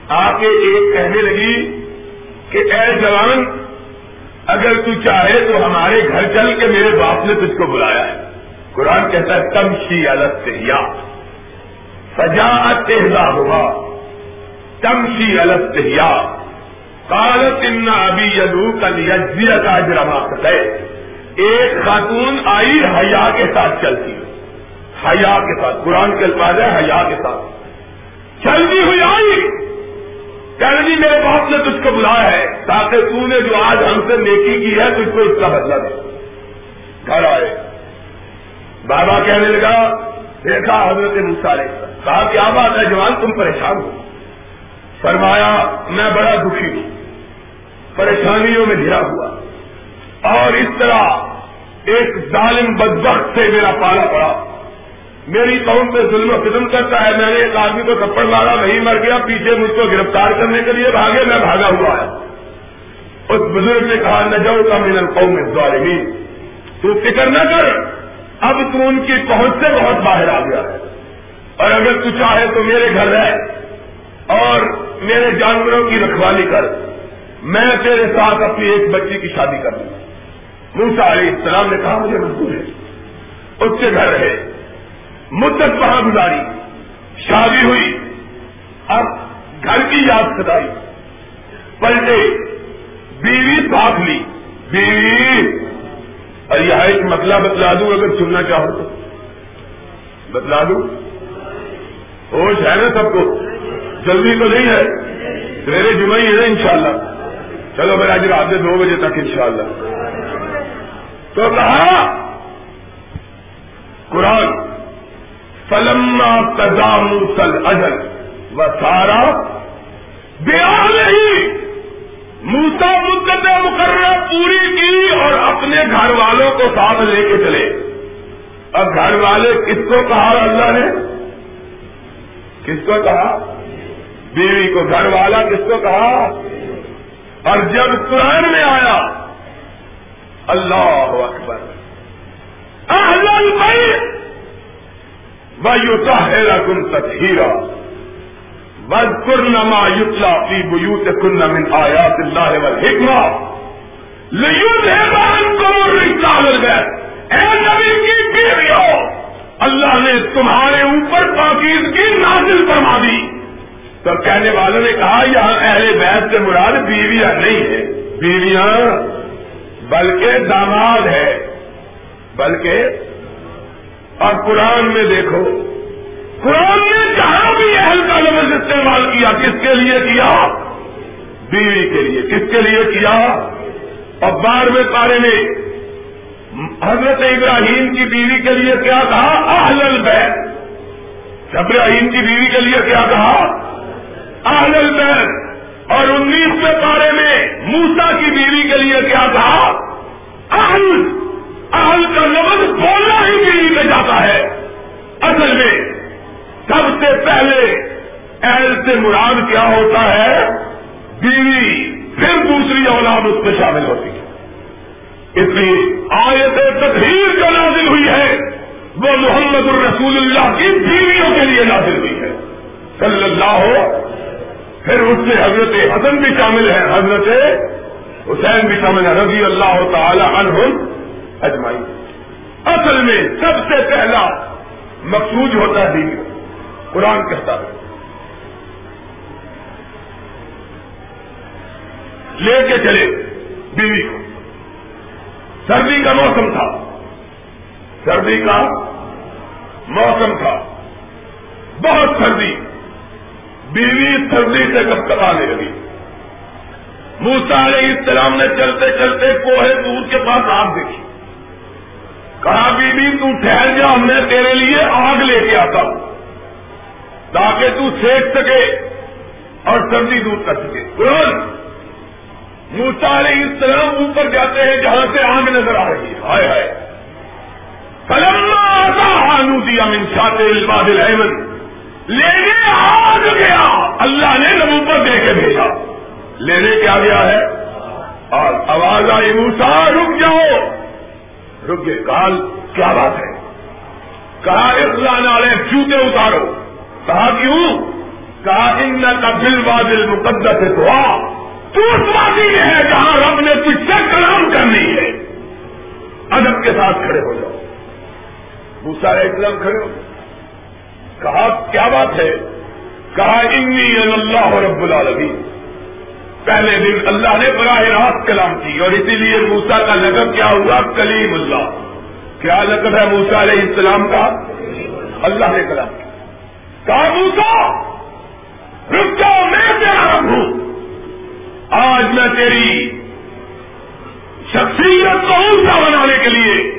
آ کے ایک کہنے لگی کہ، اے جوان اگر تو چاہے تو ہمارے گھر چل کے میرے باپ نے تجھ کو بلایا ہے۔ قرآن کہتا ہے تمشی الگ سے یا سجا تہدا ہوا تمشی الگ سے یا کالت ان ابھی یدو کل یجزیہ کا جرما ہے ایک خاتون آئی حیا کے ساتھ چلتی۔ حیا کے ساتھ۔ قرآن کے الفاظ ہے حیا کے ساتھ۔ چلتی ہوئی آئی۔ کہنے جی میرے باپ بلایا ہے، تاکہ تو نے جو آج ہم سے نیکی کی ہے، تجھ کو اس کا بدلا دے۔ گھر آئے۔ بابا کہنے لگا، دیکھا حضرت مسالے کہا، کیا بات ہے جوان، تم پریشان ہو؟ فرمایا، میں بڑا دکھی ہوں۔ پریشانیوں میں گھرا ہوا۔ اور اس طرح ایک ظالم بدبخت سے میرا پالا پڑا۔ میری قوم پہ ظلم و ختم کرتا ہے، میں نے ایک آدمی کو تھپڑ مارا وہی مر گیا، پیچھے مجھ کو گرفتار کرنے کے لیے بھاگے، میں بھاگا ہوا ہے۔ اس بزرگ نے کہا، نہ جاؤ کا میرا قوم میں تو فکر نہ کر، اب تو ان کی پہنچ سے بہت باہر آ گیا ہے۔ اور اگر تو چاہے تو میرے گھر رہ، اور میرے جانوروں کی رکھوالی کر۔ میں تیرے ساتھ اپنی ایک بچی کی شادی کر دوں۔ موسا علیہ السلام نے کہا، مجھے منظور ہے، اس کے گھر رہے۔ مدت وہاں گزاری، شادی ہوئی، اب گھر کی یاد ستائی۔ پلٹے، بیوی ساتھ لی۔ بیوی! اور یہ ایک مسئلہ بتلا دوں اگر سننا چاہو تو۔ بتلا دوں؟ ہوش ہے نا سب کو؟ جلدی تو نہیں ہے؟ میرے جمعہ ہی ہے نا انشاءاللہ۔ چلو میرا جی رات دو بجے تک انشاءاللہ۔ تو کہا قرآن! فلما تدام سل اجل و سارا بیان نہیں۔ موسا مدت مقررہ پوری کی اور اپنے گھر والوں کو ساتھ لے کے چلے۔ اب گھر والے کس کو کہا اللہ نے؟ کس کو کہا؟ بیوی کو۔ گھر والا کس کو کہا؟ اور جب قرآن میں آیا، اللہ اکبر۔ اہل البیت ویطہر کن تطہیرا واذکرن ما یتلا فی بیوتکن من آیات اللہ والحکمہ لیذہب عنکم الرجس علی اے نبی کی بیویوں، اللہ نے تمہارے اوپر پاکیزگی نازل فرما دی. تو کہنے والوں نے کہا، یہاں اہل بیت سے مراد بیویاں نہیں ہے بیویاں بلکہ داماد ہے بلکہ اور قرآن میں دیکھو۔ قرآن نے جہاں بھی اہل کا لفظ استعمال کیا؟ کس کے لیے کیا؟ بیوی کے لیے۔ کس کے لیے کیا؟ اور بارہویں پارے نے حضرت ابراہیم کی بیوی کے لیے کیا کہا؟ اہل البیت۔ ابراہیم کی بیوی کے لیے کیا کہا؟ اہل البیت۔ اور انیسویں پارے میں موسا کی بیوی کے لیے کیا کہا؟ اہل اہل کا لفظ بولنا ہی بیوی میں جاتا ہے۔ اصل میں سب سے پہلے اہل سے مراد کیا ہوتا ہے؟ بیوی، پھر دوسری اولاد اس میں شامل ہوتی ہے۔ اس لیے آیت تطہیر جو نازل ہوئی ہے، وہ محمد الرسول اللہ کی بیویوں کے لیے نازل ہوئی ہے۔ صلی اللہ ہو، پھر اس سے حضرت حسن بھی شامل ہے حضرت حسین بھی شامل ہے رضی اللہ تعالی عنہم۔ اجمائی اصل میں سب سے پہلا مقصود ہوتا ہے بیوی قرآن کہتا ہے لے کے چلے بیوی کو۔ سردی کا موسم تھا۔ سردی کا موسم تھا۔ بہت سردی۔ بیوی سردی سے کب کب آنے لگی۔ موسا علیہ السلام نے چلتے چلتے کوہے دور کے پاس آگ دیکھی۔ کہا بی بی تو ٹھہر جا میں تیرے لیے آگ لے کے آتا ہوں. تاکہ تو سیک سکے اور سردی دور کر سکے۔ ترنت موسا علیہ السلام اوپر جاتے ہیں جہاں سے آگ نظر آ رہی ہے۔ ہائے ہائے۔ ہانو دیا من شاطر بادل احمد۔ لینے آگ گیا۔ اللہ نے اوپر دے کے بھیجا۔ لینے کیا گیا ہے؟ اور آواز آئی موسا رک جاؤ۔ رک کال، کیا بات ہے؟ کہا اسلام والے جوتے اتارو۔ کہا، کیوں؟ کہا ان کا دل بادل مقدس دعا۔ تو اس وادی میں ہے جہاں رب نے تجھ سے کلام کرنی ہے۔ ادب کے ساتھ کھڑے ہو جاؤ۔ دوسرا اسلام کھڑے ہو۔ کہا، کیا بات ہے؟ کہا، انی اللہ رب العالمین۔ پہلے دن اللہ نے براہ راست کلام کی اور اسی لیے موسا کا لقب کیا ہوا کلیم اللہ۔ کیا لقب ہے موسا علیہ السلام کا؟ اللہ نے کلام کہا موسا رک جاؤ، میں تیرا ہوں۔ آج میں تیری شخصیت کو اونچا بنانے کے لیے،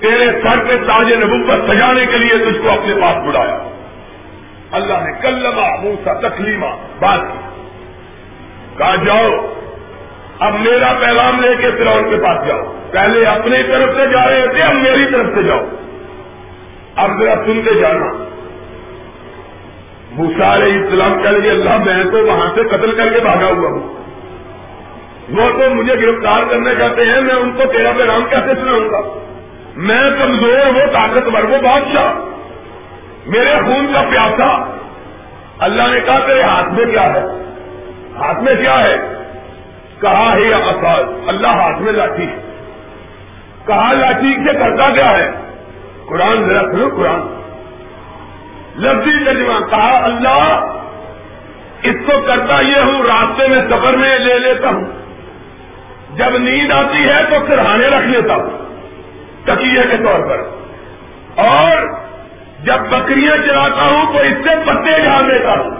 تیرے سر پہ تاج نبوت سجانے کے لیے تجھ کو اپنے پاس بلایا۔ اللہ نے کلما موسا تکلیمہ بات کی۔ کہا، جاؤ، اب میرا پیغام لے کے پھر کے پاس جاؤ۔ پہلے اپنی طرف سے جا رہے تھے، اب میری طرف سے جاؤ۔ اب ذرا سن کے جانا۔ موسا علیہ السلام کہہ لگے، اللہ، میں تو وہاں سے قتل کر کے بھاگا ہوا ہوں۔ وہ تو مجھے گرفتار کرنا چاہتے ہیں، میں ان کو تیرا پیغام کیسے سناؤں گا؟ میں کمزور وہ طاقتور وہ بادشاہ۔ میرے خون کا پیاسا۔ اللہ نے کہا، تیرے ہاتھ میں کیا ہے؟ ہاتھ میں کیا ہے؟ کہا ہی افاظ اللہ ہاتھ میں لاٹھی کہا لاٹھی سے کرتا کیا ہے؟ قرآن ذرا سنو، قرآن۔ لفظی ترجمہ، کہا اللہ، اس کو کرتا یہ ہوں، راستے میں سفر میں لے لیتا ہوں۔ جب نیند آتی ہے تو سرہانے رکھ لیتا ہوں، تکیے کے طور پر۔ اور جب بکریاں چلاتا ہوں تو اس سے پتے ڈال دیتا ہوں۔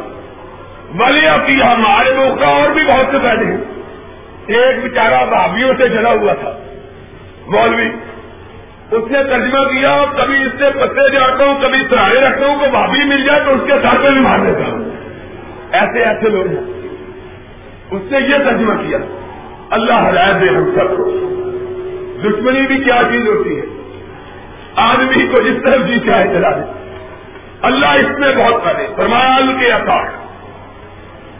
ولی اب ہمارے لوگ کا اور بھی بہت سے پہلے ہیں۔ ایک بیچارہ بھابھیوں سے جلا ہوا تھا۔ مولوی، اس نے ترجمہ کیا، کبھی اس سے پتے جاتا ہوں، کبھی سراہے رکھتا ہوں کہ بھابھی مل جائے تو اس کے ساتھ میں بھی مار دیتا ہوں۔ ایسے ایسے لوگ ہیں۔ اس نے یہ ترجمہ کیا، اللہ ہدایت دے ہم سب کو۔ دشمنی بھی کیا چیز ہوتی ہے۔ آدمی کو جس طرف جی چاہے چلا دے۔ اللہ اس میں بہت کرے فرمایال کے اکاڑ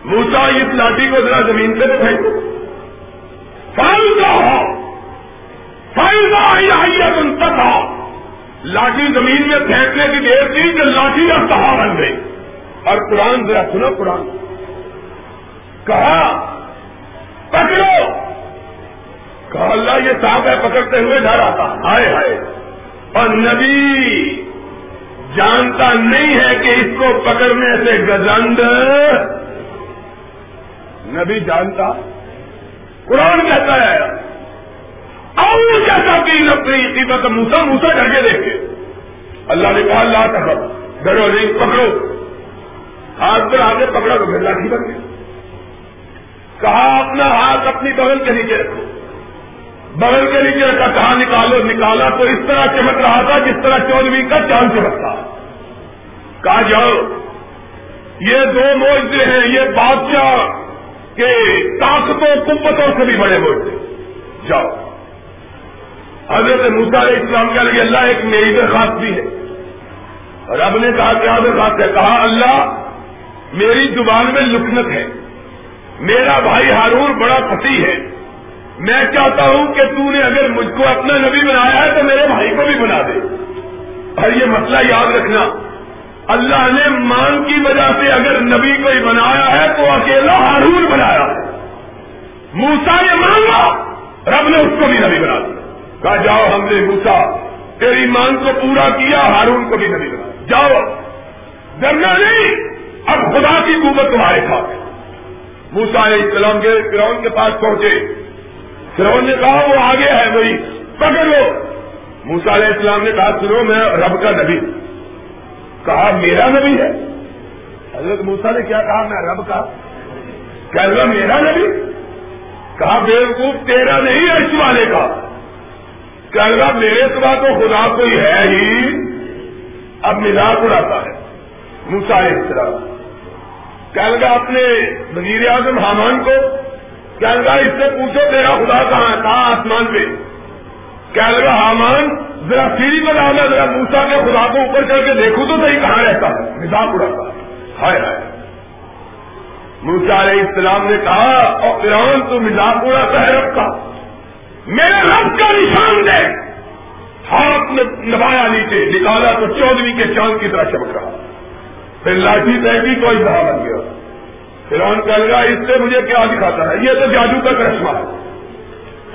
موسا اس لاٹھی کو ذرا زمین پہ پھینکو فائدہ۔ ہو فائدہ ان تک لاٹھی زمین میں پھینکنے کی دیر تھی کہ لاٹھی کا کہا بن گئی۔ اور قرآن ذرا سنو قرآن۔ کہا، پکڑو۔ کہا، اللہ یہ صاحب ہے، پکڑتے ہوئے ڈر آتا۔ ہائے ہائے۔ اور نبی جانتا نہیں ہے کہ اس کو پکڑنے سے گزند نبی جانتا، قرآن کہتا ہے اور کیسا کی اپنی قیمت موسا موسا ڈر کے دیکھے۔ اللہ نے کہا اللہ تک ڈرو نہیں، پکڑو۔ ہاتھ پر آگے پکڑا تو پھر لاٹھی بن گئی۔ کہا، اپنا ہاتھ اپنی بغل کے نیچے رکھو۔ بغل کے نیچے رکھا، کہا، نکالو۔ نکالا تو اس طرح چمک رہا تھا جس طرح چودویں کا چاند چمکتا کہا، جاؤ۔ یہ دو موجے ہیں، یہ بادشاہ کے طاقتوں قبتوں سے بھی بڑے موجے جاؤ۔ حضرت موسا علیہ اسلام کے لگے، اللہ ایک میری درخواست بھی ہے۔ اور اب نے کہا، کیا درخواست ہے؟ کہا، اللہ، میری زبان میں لکنت ہے۔ میرا بھائی ہارون بڑا پتی ہے۔ میں چاہتا ہوں کہ تو نے اگر مجھ کو اپنا نبی بنایا ہے تو میرے بھائی کو بھی بنا دے۔ اور یہ مسئلہ یاد رکھنا۔ اللہ نے مان کی وجہ سے اگر نبی کوئی بنایا ہے تو اکیلا ہارون بنایا ہے۔ موسا نے مانگا، رب نے اس کو بھی نبی بنا دیا۔ کہا، جاؤ ہم نے موسا تیری مان کو پورا کیا، ہارون کو بھی نبی بنا جاؤ۔ ڈرنا نہیں، اب خدا کی قوت تمہارے ساتھ موسا علیہ السلام کے گراؤنڈ کے پاس پہنچے۔ فرون نے کہا، وہ آگے ہے وہی۔ پکڑ لو موسا علیہ السلام نے کہا، سنو، میں رب کا نبی کہا میرا نبی ہے. حضرت موسا نے کیا کہا؟ میں رب کا۔ کہہ رہا میرا نبی؟ کہا بیوقوف تیرا نہیں ہے والے کا۔ کہہ رہا میرے سوا تو خدا کوئی ہے ہی۔ اب مزاق اڑاتا ہے۔ موسا السلام۔ کہنے لگا اپنے وزیر اعظم حامان کو کہنے لگا اس سے پوچھو تیرا خدا کہاں ہے؟ کہاں آسمان پہ؟ کہنے لگا حامان؟ ذرا سیری میں، ذرا موسا کے خدا کو اوپر کر کے دیکھو تو صحیح کہاں رہتا ہے؟ مزاق اڑاتا ہائے ہائے۔ موسا علیہ السلام نے کہا، اور فرعون تو مزاق اڑاتا ہے رب کا۔ میرے رب کا نشان دے۔ ہاتھ میں نبایا نیچے، نکالا تو چودویں کے چاند کی طرح چمک رہا۔ پھر لاٹھی بھی کوئی بڑھا بن گیا۔ پھر کہہ لگا، اس سے مجھے کیا دکھاتا ہے؟ یہ تو جادو کا کرشمہ ہے۔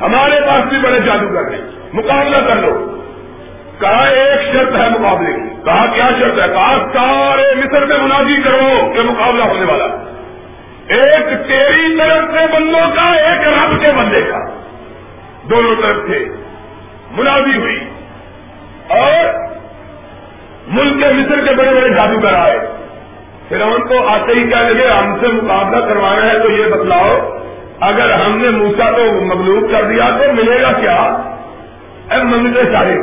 ہمارے پاس بھی بڑے جادوگر ہیں۔ مقابلہ کر لو۔ کہا ایک شرط ہے مقابلے کی۔ کہا کیا شرط ہے؟ کہا سارے مصر میں مناظی کرو کہ مقابلہ ہونے والا۔ ایک تیری طرف سے بندوں کا، ایک رب کے بندے کا۔ دونوں طرف سے مناظی ہوئی۔ اور ملک کے مصر کے بڑے بڑے جادوگر آئے۔ پھر ہم کو آتے ہی کیا لگے، ہم سے مقابلہ کروانا ہے تو یہ بتلاؤ، اگر ہم نے موسا کو مغلوب کر دیا تو ملے گا کیا؟ اے سارے۔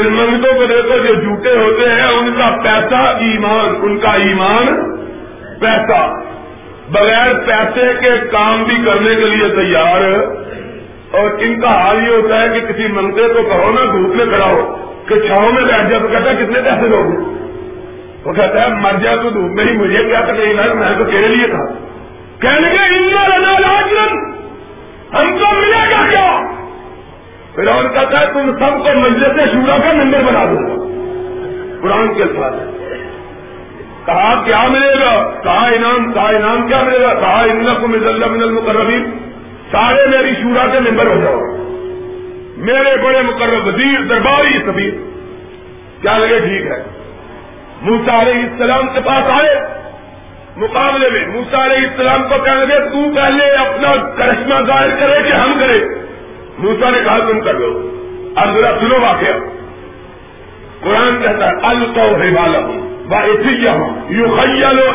ان منگتوں کو دیکھو جو جھوٹے ہوتے ہیں، ان کا پیسہ ایمان، ان کا ایمان پیسہ۔ بغیر پیسے کے کام بھی کرنے کے لیے تیار۔ اور ان کا حال یہ ہوتا ہے کہ کسی منگتے کو کہو نا، دھوپ میں کھڑا ہو، کہ چھاؤں میں بیٹھ جائے تو کہتا ہے کتنے پیسے لوگ وہ کہتا ہے، مر جائے تو دھوپ میں ہی، مجھے کیا تکلیف میں تو تیرے لیے تھا۔ کہنے کے ہم کو ملے گا کیا؟ پھر اور کہتا ہے، تم سب کو مجلس شورا کا نمبر بنا دوں گا قرآن کے ساتھ کہا، کیا ملے گا؟ کہا، انعام کہا، انعام کیا ملے گا؟ کہا ان کو مز اللہ من المقربین۔ سارے میری شورا کے ممبر ہو جاؤ۔ میرے بڑے مقرر وزیر، درباری سبھی کیا لگے؟ ٹھیک ہے۔ موسا علیہ السلام کے پاس آئے۔ مقابلے میں موسا علیہ السلام کو کہنے لگے، تو پہلے اپنا کرشمہ ظاہر کرے کہ ہم کرے موسا نے کہا، تم کر لو۔ اب ذرا سنو واقعہ۔ قرآن کہتا ہے الکو ہے والا یو خیالو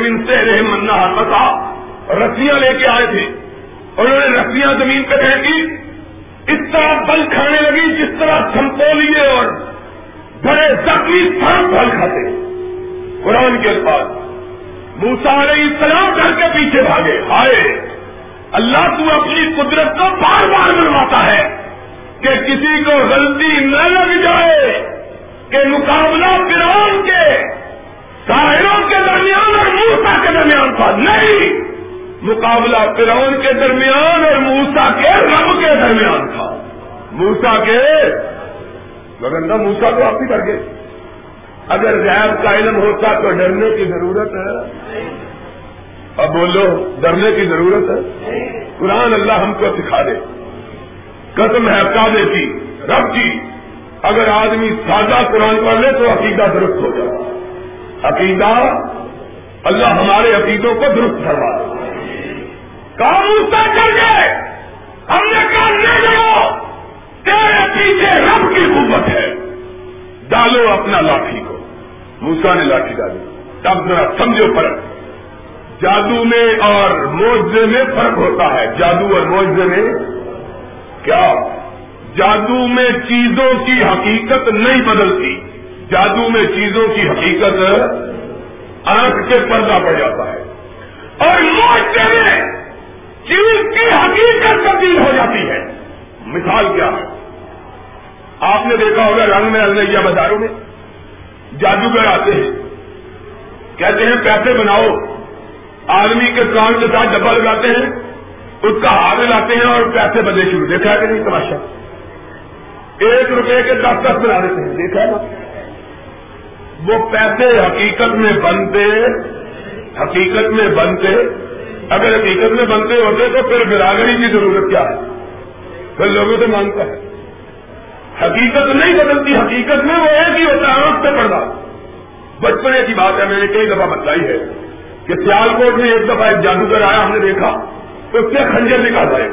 من سے منا پتا رسیاں لے کے آئے تھے۔ انہوں نے رسیاں زمین پہ پھینکی۔ اس طرح بل کھانے لگی جس طرح سمپولیے اور بڑے زخمی سانپ پھل کھاتے۔ قرآن کے بعد موسا علیہ السلام گھر کے پیچھے بھاگے۔ آئے اللہ تو اپنی قدرت کو بار کہ کسی کو غلطی نہ لگ جائے کہ مقابلہ فرعون کے ساحروں کے درمیان اور موسا کے درمیان تھا۔ نہیں! مقابلہ فرعون کے درمیان اور موسا کے رب کے درمیان تھا۔ موسا کے مگر موسا تو آپ ہی کر گئے۔ اگر غیر کا علم ہوتا تو ڈرنے کی ضرورت ہے۔ اب بولو ڈرنے کی ضرورت ہے۔ قرآن اللہ ہم کو سکھا دے۔ قسم ہے کابے کی، رب کی۔ اگر آدمی سادہ قرآن پڑھ لے تو عقیدہ درست ہو جائے۔ عقیدہ اللہ ہمارے عقیدوں کو درست کروا دے۔ کام کر گئے ہم نے کام نہیں لگا میرے پیچھے رب کی قوت ہے۔ ڈالو اپنا لاٹھی کو۔ موسا نے لاٹھی ڈالی۔ تب ذرا سمجھو فرق۔ جادو میں اور موجے میں فرق ہوتا ہے۔ جادو اور موجے میں کیا؟ جادو میں چیزوں کی حقیقت نہیں بدلتی۔ جادو میں چیزوں کی حقیقت آنکھ کے پردہ پڑ جاتا ہے۔ اور معاشرے میں چیز کی حقیقت تبدیل ہو جاتی ہے۔ مثال کیا ہے؟ آپ نے دیکھا ہوگا رنگ میں النیا بازاروں میں۔ جادوگر آتے ہیں۔ کہتے ہیں، پیسے بناؤ۔ آدمی کے کان کے ساتھ ڈبا لگاتے ہیں۔ اس کا ہاتھ لاتے ہیں اور پیسے بدلے شروع دیکھا ہے کہ نہیں؟ تماشا۔ ایک روپے کے دس دس بنا دیتے ہیں۔ دیکھا ہے نا؟ وہ پیسے حقیقت میں بنتے، حقیقت میں بنتے۔ اگر حقیقت میں بنتے ہوتے تو پھر برادری کی ضرورت کیا ہے؟ پھر لوگوں سے مانگتا ہے۔ حقیقت نہیں بدلتی، حقیقت میں وہ ایک ہی ہوتا ہے آنکھ سے پڑھنا۔ بچپنے کی بات ہے، میں نے کئی دفعہ بتلائی ہے کہ سیال کوٹ میں ایک دفعہ ایک جادوگر آیا، ہم نے دیکھا۔ اس سے خنجر نکال ہے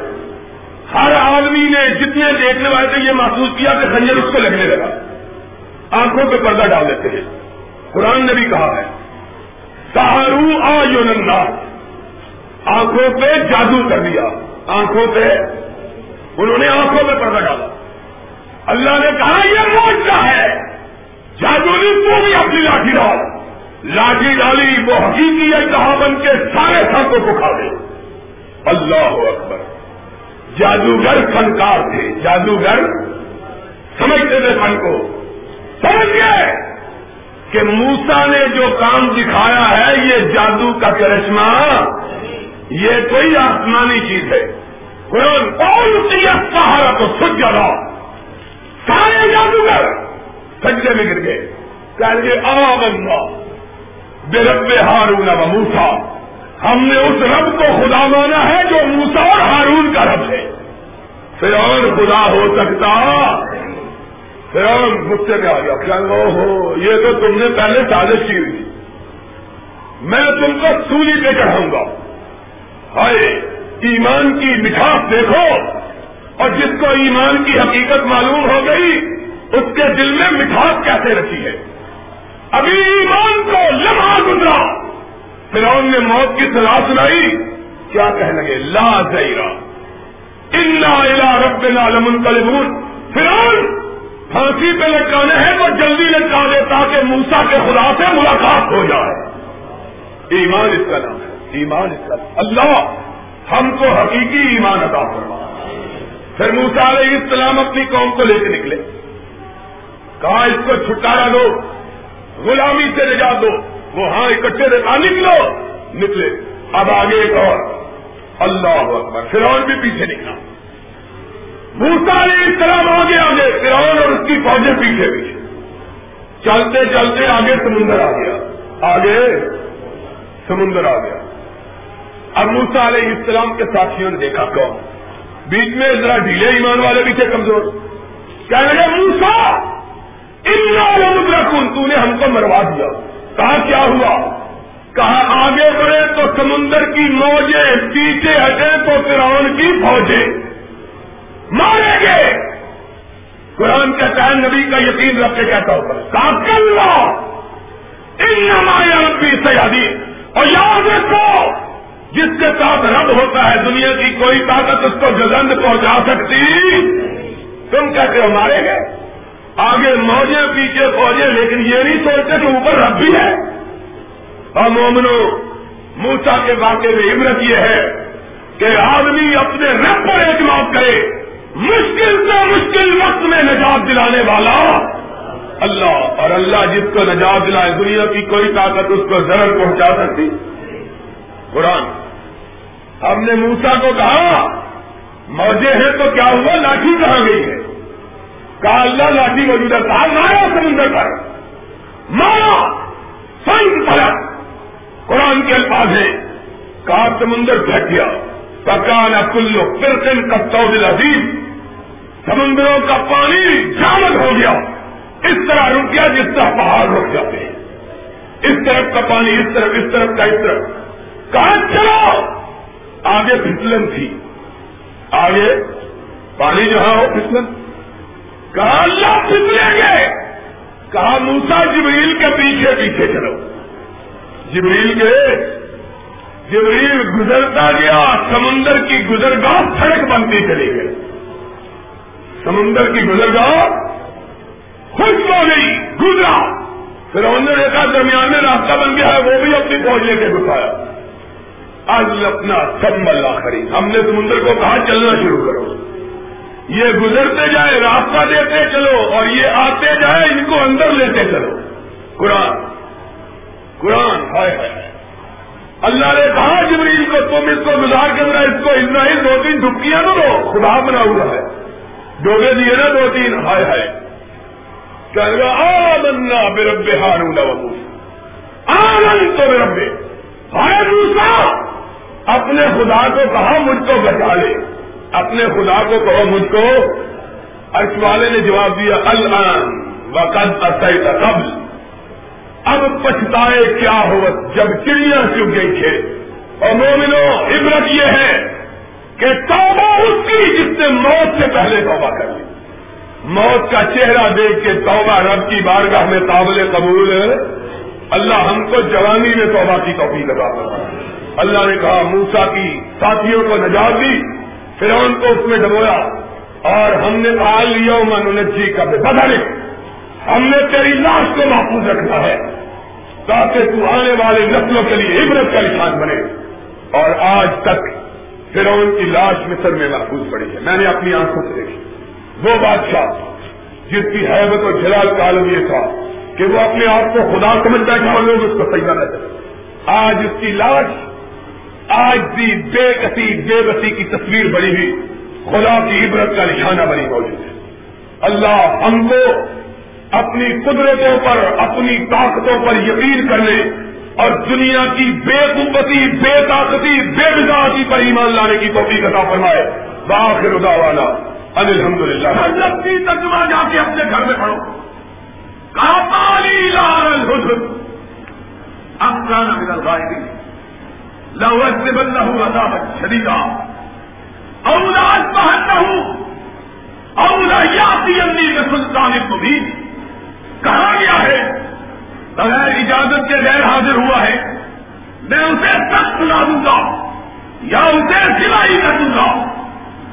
ہر آدمی نے جتنے دیکھنے والے تھے یہ محسوس کیا کہ خنجر اس کو لگنے لگا۔ آنکھوں پہ پردہ ڈال دیتے ہیں۔ قرآن نے بھی کہا ہے۔ سہارو آ یو نندا آنکھوں پہ جادو کر دیا۔ آنکھوں پہ انہوں نے آنکھوں پہ پردہ ڈالا۔ اللہ نے کہا، یہ موجہ ہے۔ جادو نے تو بھی اپنی لاٹھی ڈال۔ لاٹھی ڈالی، وہ حقیقی کہا بن کے سارے سانپوں کو کھا دے۔ اللہ اکبر۔ جادوگر فنکار تھے۔ جادوگر سمجھتے تھے فن کو۔ سمجھ گئے کہ موسا نے جو کام دکھایا ہے، یہ جادو کا کرشمہ یہ کوئی آسمانی چیز ہے۔ قرآن کون سہارا تو سج جانا سارے جادوگر سجے میں گر گئے۔ کہیں جی، گے آ بندہ بے رب ہارون اب موسا ہم نے اس رب کو خدا مانا ہے جو موسا اور ہارون کا رب ہے۔ پھر اور خدا ہو سکتا۔ غصے میں آ گیا کیا ہو؟ یہ تو تم نے پہلے سازش کی ہوئی۔ میں تم کو سولی پہ چڑھاؤں گا۔ ہائے، ایمان کی مٹھاس دیکھو۔ اور جس کو ایمان کی حقیقت معلوم ہو گئی، اس کے دل میں مٹھاس کیسے رکھی ہے؟ ابھی ایمان کو لمحہ گزرا۔ پھر نے موت کی سلاح سنائی۔ کیا کہنے لگے؟ لا زیرا۔ الا رب العالمن کلبون پھر پھانسی پہ لٹکانے ہیں تو جلدی لٹکا دے تاکہ موسا کے خدا سے ملاقات ہو جائے۔ ایمان اس کا نام ہے۔ ایمان اس کا نام اللہ ہم کو حقیقی ایمان ادا کروا پھر موسا علیہ السلام اپنی قوم کو لے کے نکلے۔ کہا، اس کو چھٹارا دو، غلامی سے نجات دو۔ وہ ہاں اکٹھے رکھا نکلو! نکلے۔ اب آگے ایک اور۔ اللہ اکبر۔ پھر اور بھی پیچھے نکلا۔ موسا علیہ السلام آگے آگے۔ فرعون اور اس کی فوجیں پیچھے پیچھے۔ چلتے چلتے آگے سمندر آ گیا۔ آگے سمندر آ گیا۔ اب موسا علیہ السلام کے ساتھیوں نے دیکھا کون۔ بیچ میں ذرا ڈھیلے ایمان والے بھی تھے کمزور۔ کہنے لگے موسا کن تو نے ہم کو مروا دیا۔ کہا کیا ہوا؟ کہا آگے بڑھے تو سمندر کی موجیں پیچھے ہٹے تو فرعون کی فوجیں۔ مارے گے۔ قرآن کہتا ہے نبی کا یقین رکھ کے کہتا ہوگا ہوتا کل ہمارے ربی سیادی۔ اور یاد رکھو، جس کے ساتھ رب ہوتا ہے، دنیا کی کوئی طاقت اس کو جگند پہنچا سکتی۔ تم کہتے ہو مارے گے؟ آگے موجے، پیچھے فوجے، لیکن یہ نہیں سوچتے کہ اوپر رب بھی ہے۔ اور مومنو موسا کے واقعے میں عبرت یہ ہے کہ آدمی اپنے رب پر اعتماد کرے، مشکل سے مشکل وقت میں نجات دلانے والا۔ اللہ، اور اللہ جس کو نجات دلائے، دنیا کی کوئی طاقت اس کو ضرر پہنچا سکتی۔ قرآن، ہم نے موسا کو کہا، موجے ہیں تو کیا ہوا؟ لاٹھی کہاں گئی ہے؟ کہا اللہ لاٹھی موجود ہے کہا مارا سمندر پر۔ مارا۔ سنگ پڑا قرآن کے الفاظ ہے کہا سمندر پھینک گیا۔ پکانا کلو پھر کا چودہ عزیز سمندروں کا پانی جامد ہو گیا۔ اس طرح رک گیا جس طرح پہاڑ رک جاتے ہیں۔ اس طرف کا پانی اس طرف اس طرف کا اس طرف۔ کہاں چلو۔ آگے پھسلن تھی آگے پانی جو ہے وہ پھسلن کہا، اللہ پتلیں گے کہا موسا جبریل کے پیچھے پیچھے چلو. جبریل کے جبریل گزرتا گیا، سمندر کی گزرگاہ سڑک بنتی چلی گئی۔ سمندر کی گزرگاہ خوش ہو گئی، گزرا۔ پھر انہوں نے دیکھا، درمیان میں راستہ بن گیا ہے، وہ بھی اپنی فوج لے کے گھسایا۔ آج اپنا سب ملا خرید۔ ہم نے سمندر کو کہا، چلنا شروع کرو۔ یہ گزرتے جائے راستہ دیتے چلو اور یہ آتے جائے ان کو اندر لیتے چلو۔ قرآن قرآن، ہائے ہائے اللہ نے کہا، جبریل کو، تم اس کو گزار کے بنا، اس کو اسرائیل دو تین ڈبکیاں نہ دو، خدا بنا ہوا ہے۔ ڈوبے دیے نا دو تین، ہائے ہائے۔ آمنا بے رب ہارون آنند تو بے ربے ہائے دوسرا اپنے خدا کو کہا، مجھ کو بچا لے۔ اپنے خدا کو کہو، مجھ کو۔ ارش والے نے جواب دیا، الان وقت قبل۔ اب پچھتائے کیا ہو جب چڑیا چک گئی تھے۔ اور مومنو عبرت یہ ہے کہ توبہ اس کی جس نے موت سے پہلے توبہ کر لی۔ موت کا چہرہ دیکھ کے توبہ رب کی بارگاہ میں قابل قبول۔ اللہ ہم کو جوانی میں توبہ کی توفیق لگا اللہ نے کہا موسا کی ساتھیوں کو نجات دی۔ پھر ان کو اس میں ڈبویا اور ہم نے کہا لیا من جی کا بدل ہم نے تیری لاش کو محفوظ رکھنا ہے تاکہ تو آنے والے نسلوں کے لیے عبرت کا نشان بنے۔ اور آج تک پھر کی لاش مصر میں محفوظ پڑی ہے۔ میں نے اپنی آنکھوں سے دیکھی۔ وہ بادشاہ جس کی حیبت و جلال کا عالم یہ تھا کہ وہ اپنے آپ کو خدا سمجھ بیٹھا اور لوگ اس کو صحیح نہ آج اس کی لاش آج بھی بے کسی بے بسی کی تصویر بنی ہوئی، خدا کی عبرت کا نشانہ بنی موجود ہے۔ اللہ ہم کو اپنی قدرتوں پر، اپنی طاقتوں پر یقین کرنے اور دنیا کی بے قوتی، بے طاقتی، بے مزاحتی پر ایمان لانے کی توفیق عطا فرمائے۔ باخر ادا والا الحمد للہ لگتی ترجمہ جا کے اپنے گھر میں پڑھو۔ کاپالی لال حسن افغان امر غائبی لوس سے بند ہوں عذاب شدیدہ اولاد پہن نہ ہوں اولیاتی اندی میں سلطان مبین کہا گیا ہے بغیر اجازت کے غیر حاضر ہوا ہے. میں اسے سخت لا دوں گا. یا اسے سلائی کر دوں گا.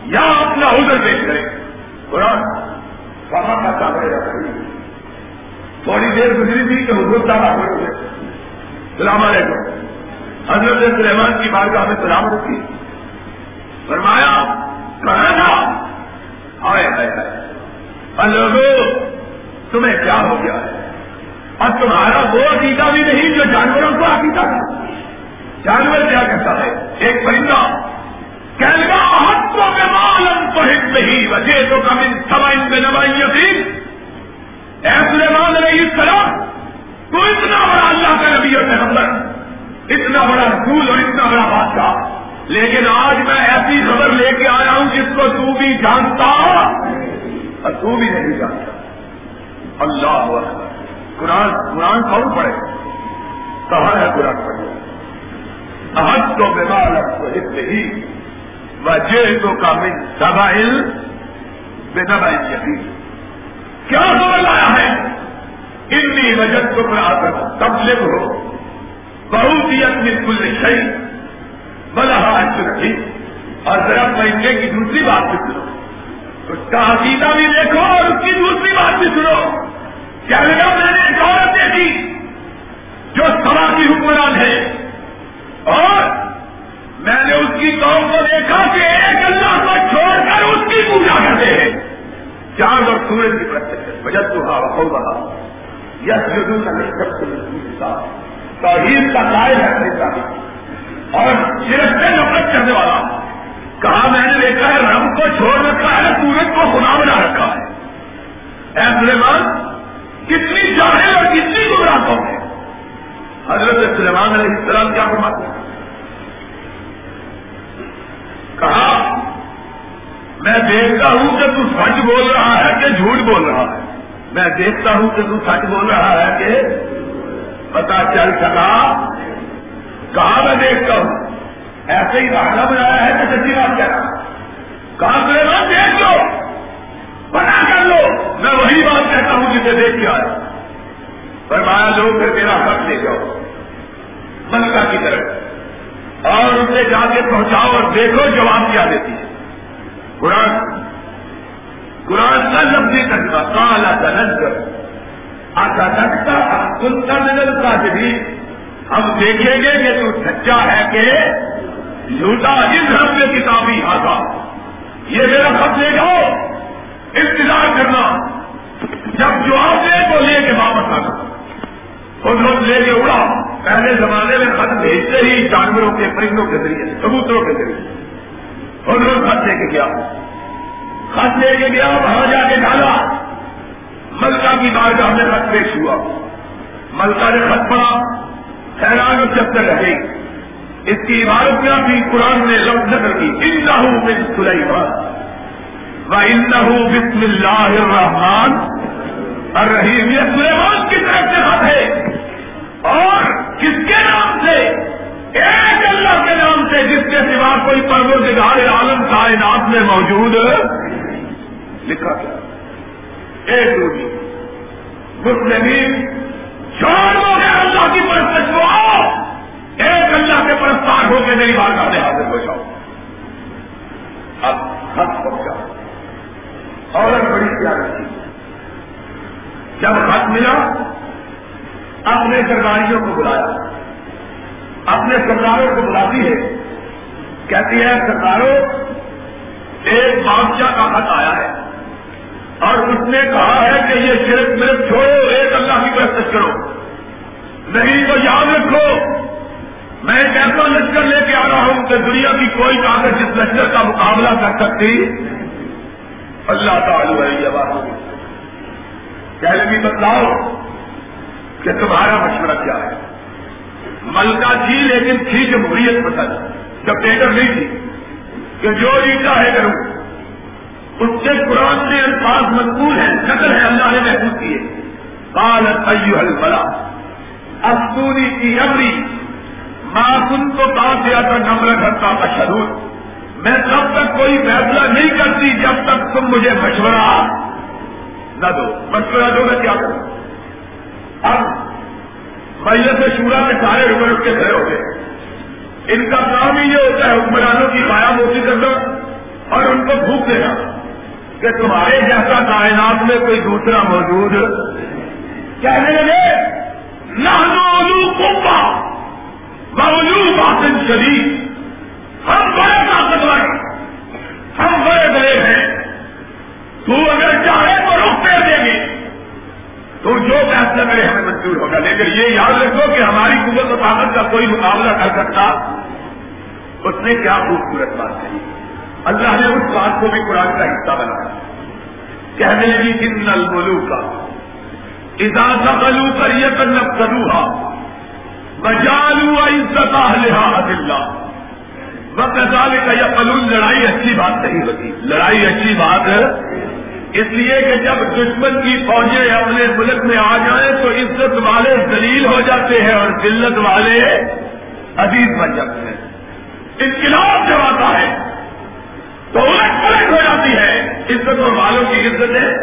یا اپنا ادھر پیش کرے. قرآن کہاں کا تھوڑی دیر گزری تھی کہ حضور صاحب ہوئے علیکم. حضرت سلیمان کی بار کا ہمیں سلام رکھی فرمایا، کہاں تھا؟ آئے آئے لوگوں تمہیں کیا ہو گیا ہے؟ اور تمہارا وہ عقیدہ بھی نہیں جو جانوروں کو عقیدہ تھا۔ جانور کیا کہتا ہے؟ ایک پرندہ نہیں وجہ تو کم سوائن میں نوائی یقین۔ ایسے مان رہی السلام، تو اتنا بڑا اللہ کا نبی اور پیغمبر۔ اتنا بڑا رسول اور اتنا بڑا بادشاہ۔ لیکن آج میں ایسی خبر لے کے آیا ہوں جس کو تو بھی جانتا۔ اور تو بھی نہیں جانتا۔ اللہ قرآن قرآن کون پڑھے؟ کہاں ہے قرآن پڑھے احد تو بیمار اتنے ہی وجہ تو کا من سبائل بے دبائل یقین کیا خبر لایا ہے؟ اتنی وجہ کو پرا تب لے ہو بہت ہی کل شہی بلا رکھی اور ذرا پہنچے کی دوسری بات بھی سنو اس کا عقیدہ بھی دیکھو اور اس کی دوسری بات بھی سنو۔ کیا لگا میں نے ایک عورت دیکھی جو سوا کی حکمران ہے؟ اور میں نے اس کی قوم کو دیکھا کہ ایک اللہ کو چھوڑ کر اس کی پوجا کرتے ہیں۔ چاند اور سورج کی پرچے بجٹ تو ہا ہو رہا یس جو توحید کا قائل ہے اور صرف سے نفرت کرنے والا کہا میں نے دیکھا ہے رب کو چھوڑ رکھا ہے سورج کو خدا بنا رکھا ہے۔ اے سلیمان، کتنی جاہل اور کتنی گمراہ قوم ہے۔ حضرت سلیمان علیہ السلام کیا فرماتے ہیں؟ کہا، میں دیکھتا ہوں کہ تو سچ بول رہا ہے کہ جھوٹ بول رہا ہے۔ میں دیکھتا ہوں کہ تو سچ بول رہا ہے کہ پتا چل سکا۔ کہاں میں دیکھتا ہوں؟ ایسے ہی بہانا بنایا ہے کہ سچی بات کہہ رہا کہاں سے دیکھ لو۔ بنا کر لو۔ سے دیکھ کے آیا فرمایا لوگ پھر میرا خط لے جاؤ۔ ملکہ کی طرف۔ اور اسے جا کے پہنچاؤ اور دیکھو جواب کیا دیتی ہے۔ قرآن۔ قرآن کا لفظی تجربہ کالا دنج نظر کا بھی۔ ہم دیکھیں گے کہ تو سچا ہے کہ جھوٹا اس رب میں کتابی آتا یہ میرا خط لے جاؤ انتظار کرنا۔ جب جواب دے تو لے کے واپس آنا۔ خود لوگ لے کے اڑا۔ پہلے زمانے میں خط بھیجتے ہی جانوروں کے، پرندوں کے ذریعے، کبوتروں کے ذریعے۔ خود لوگ خط لے کے گیا۔ خط لے کے گیا، وہاں جا کے ڈالا ملکہ کی بارگاہ میں خط پیش ہوا ملکہ نے خط پڑا حیران اور چکر رہے۔ اس کی عبارت میں بھی قرآن نے لفظ نظر کی ان ہوں سلیمان۔ و ان بسم اللہ الرحمان الرحیم، یہ سلیمان کی طرف سے خط ہے۔ اور کس کے نام سے؟ ایک اللہ کے نام سے، جس کے سوا کوئی پروردگار عالم کائنات میں موجود۔ لکھا گیا۔ ایک روٹی مسلم چھوڑو گے اللہ کی پرست کو، آؤ۔ ایک اللہ کے پرستار ہو کے میری بات آنے حاضر ہو جاؤ اب خط پہنچا عورت بڑی پیار تھی۔ جب خط ملا، اپنے سرکاریوں کو بلایا۔ اپنے سرداروں کو بلاتی ہے۔ کہتی ہے، سرداروں، ایک بادشاہ کا خط آیا ہے۔ اور اس نے کہا ہے کہ یہ شرک مرک چھوڑو، ایک اللہ کی پرست کرو۔ نہیں تو یاد رکھو میں ایک ایسا لشکر لے کے آ رہا ہوں کہ دنیا کی کوئی طاقت جس لشکر کا مقابلہ کر سکتی، اللہ تعالی ہے بات کہہ لگی بتلاؤ کہ تمہارا مشورہ کیا ہے؟ ملکہ تھی لیکن تھی جمہوریت پسند جب ٹیٹر نہیں تھی کہ جو جی چاہے کروں۔ اس سے قرآن سے الفاظ مضبوط ہے نقل ہے اللہ نے محفوظ کیے کال ایو افسونی کی امری ماں سن تو کہاں سے نمر کرتا کا میں تب تک کوئی فیصلہ نہیں کرتی، جب تک تم مجھے مشورہ نہ دو۔ مشورہ دو، میں کیا کروں؟ اب مجلس شورا میں سارے رکن اس کے کھڑے ہو گئے۔ ان کا کام ہی یہ ہوتا ہے، حکمرانوں کی مایا موتی کرنا اور ان کو بھوک دینا کہ تمہارے جیسا کائنات میں کوئی دوسرا موجود کہنے لگے نہ کوپا باولو شریف ہم بڑے طاقتور ہم بڑے بڑے ہیں۔ تو اگر چاہے تو رخ دے دیں گے۔ تو جو فیصلہ کرے ہمیں منظور ہوگا۔ لیکن یہ یاد رکھو کہ ہماری قوت و طاقت کا کوئی مقابلہ کر سکتا، اس نے کیا خوبصورت بات کہی اللہ نے اس بات کو بھی قرآن کا حصہ بنایا۔ کہنے لگی، ان نل کا اجازہ بلو کر یہ کرنا کروا بجالو عزت لحاظ اللہ بکال کا یہ قلون لڑائی اچھی بات نہیں ہوتی. لڑائی اچھی بات ہے. اس لیے کہ جب دشمن کی فوجیں اپنے ملک میں آ جائیں تو عزت والے دلیل ہو جاتے ہیں اور ذلت والے عزیز بن جاتے ہیں. انقلاب جب آتا ہے تو الٹ پلٹ ہو جاتی ہے. عزت والوں کی عزتیں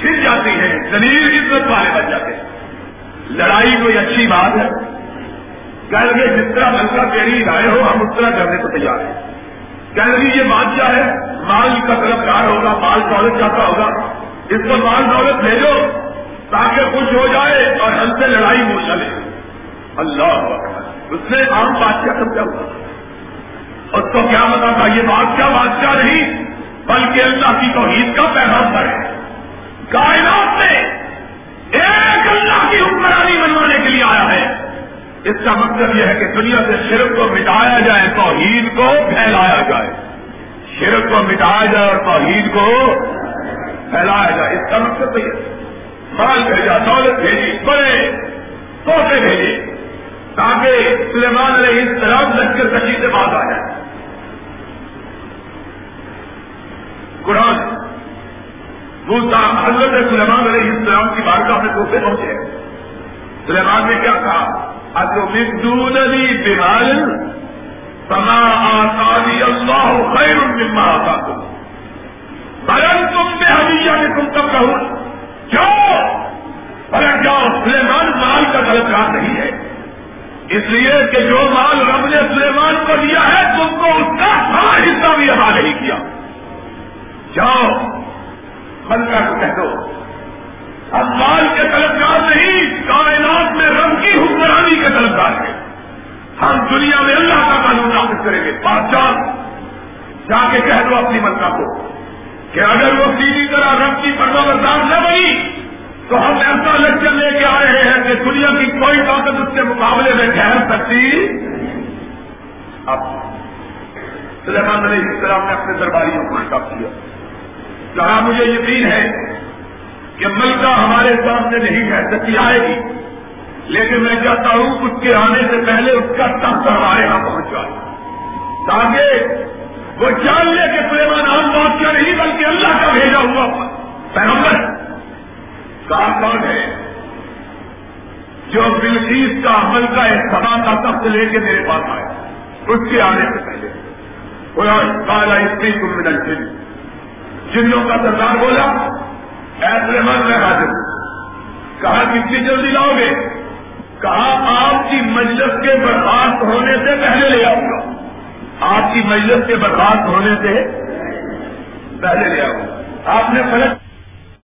چھن جاتی ہیں. دلیل عزت والے بن جاتے ہیں. لڑائی کوئی اچھی بات ہے؟ کہ جس طرح ملکہ تیری رائے ہو، ہم اس طرح کرنے کو تیار ہیں۔ کہ یہ بادشاہ ہے، مال کا طرفدار ہوگا، مال دولت چاہتا ہوگا۔ اس کو مال دولت بھیجو، تاکہ خوش ہو جائے اور ہم سے لڑائی ہو چلے۔ اللہ اس نے عام بادشاہ سمجھا ہوا؟ اس کو کیا بتا تھا؟ یہ بادشاہ بادشاہ نہیں، بلکہ اللہ کی توحید کا پیغام ہے۔ کائنات میں ایک اللہ کی حکمرانی بنوانے کے لیے آیا ہے۔ اس کا مقصد یہ ہے کہ دنیا سے شرک کو مٹایا جائے، توحید کو پھیلایا جائے۔ شرک کو مٹایا جائے اور توحید کو پھیلایا جائے۔ اس کا مقصد تو یہ مال بھیجا دولت بھیجی، بڑے توحفے بھیجے تاکہ سلیمان علیہ السلام لشکر کشی سے بات آ جائے۔ قرآن بولتا حضرت سلیمان علیہ السلام کی بارگاہ میں دوسرے پہنچے۔ سلیمان نے کیا کہا؟ اتمدون لي بمال؟ فما آتاني الله خير مما آتاكم. بلن تم میں ہمیشہ میں تم تب کہوں کیوں پلٹ جاؤ سلیمان مال کا غلط کار نہیں ہے؟ اس لیے کہ جو مال رب نے سلیمان کو دیا ہے، تم کو اس کا ہر حصہ بھی ادا نہیں کیا۔ جاؤ، بندہ کو کہہ دو اب مال کے طلبگار نہیں، کائنات میں رنگ کی حکمرانی کے طلبگار ہیں۔ ہم دنیا میں اللہ کا قانون نافذ کریں گے۔ بادشاہ جا کے کہہ دو اپنی ملکہ کو کہ اگر وہ سیدھی طرح رب کی پردہ بردار نہ بنی، تو ہم ایسا لکچر لے کے آ رہے ہیں کہ دنیا کی کوئی طاقت اس کے مقابلے میں ٹھہر سکتی۔ اب سلیمان علیہ السلام نے اپنے درباریوں کو خطاب کیا۔ کہا مجھے یقین ہے کہ ملکہ ہمارے سامنے نہیں کہہ سکتی آئے گی۔ لیکن میں چاہتا ہوں اس کے آنے سے پہلے اس کا تخت ہمارے یہاں پہنچ جائے۔ تاکہ وہ جان لے کہ سلیمان عام بات کیا نہیں، بلکہ اللہ کا بھیجا ہوا پیغمبر کون ہے۔ جو بلکیس کا عمل کا ایک سما کا تخت لے کے میرے پاس آئے، اس کے آنے سے پہلے۔ کالا اسٹری جن جنوں کا سردار بولا ایسے من میں حاضر کہا کتنی جلدی لاؤ گے؟ کہا آپ کی مجلس کے برخاست ہونے سے پہلے لے آؤں گا۔ آپ کی مجلس کے برخاست ہونے سے پہلے لے آؤں گا۔ آپ نے فرق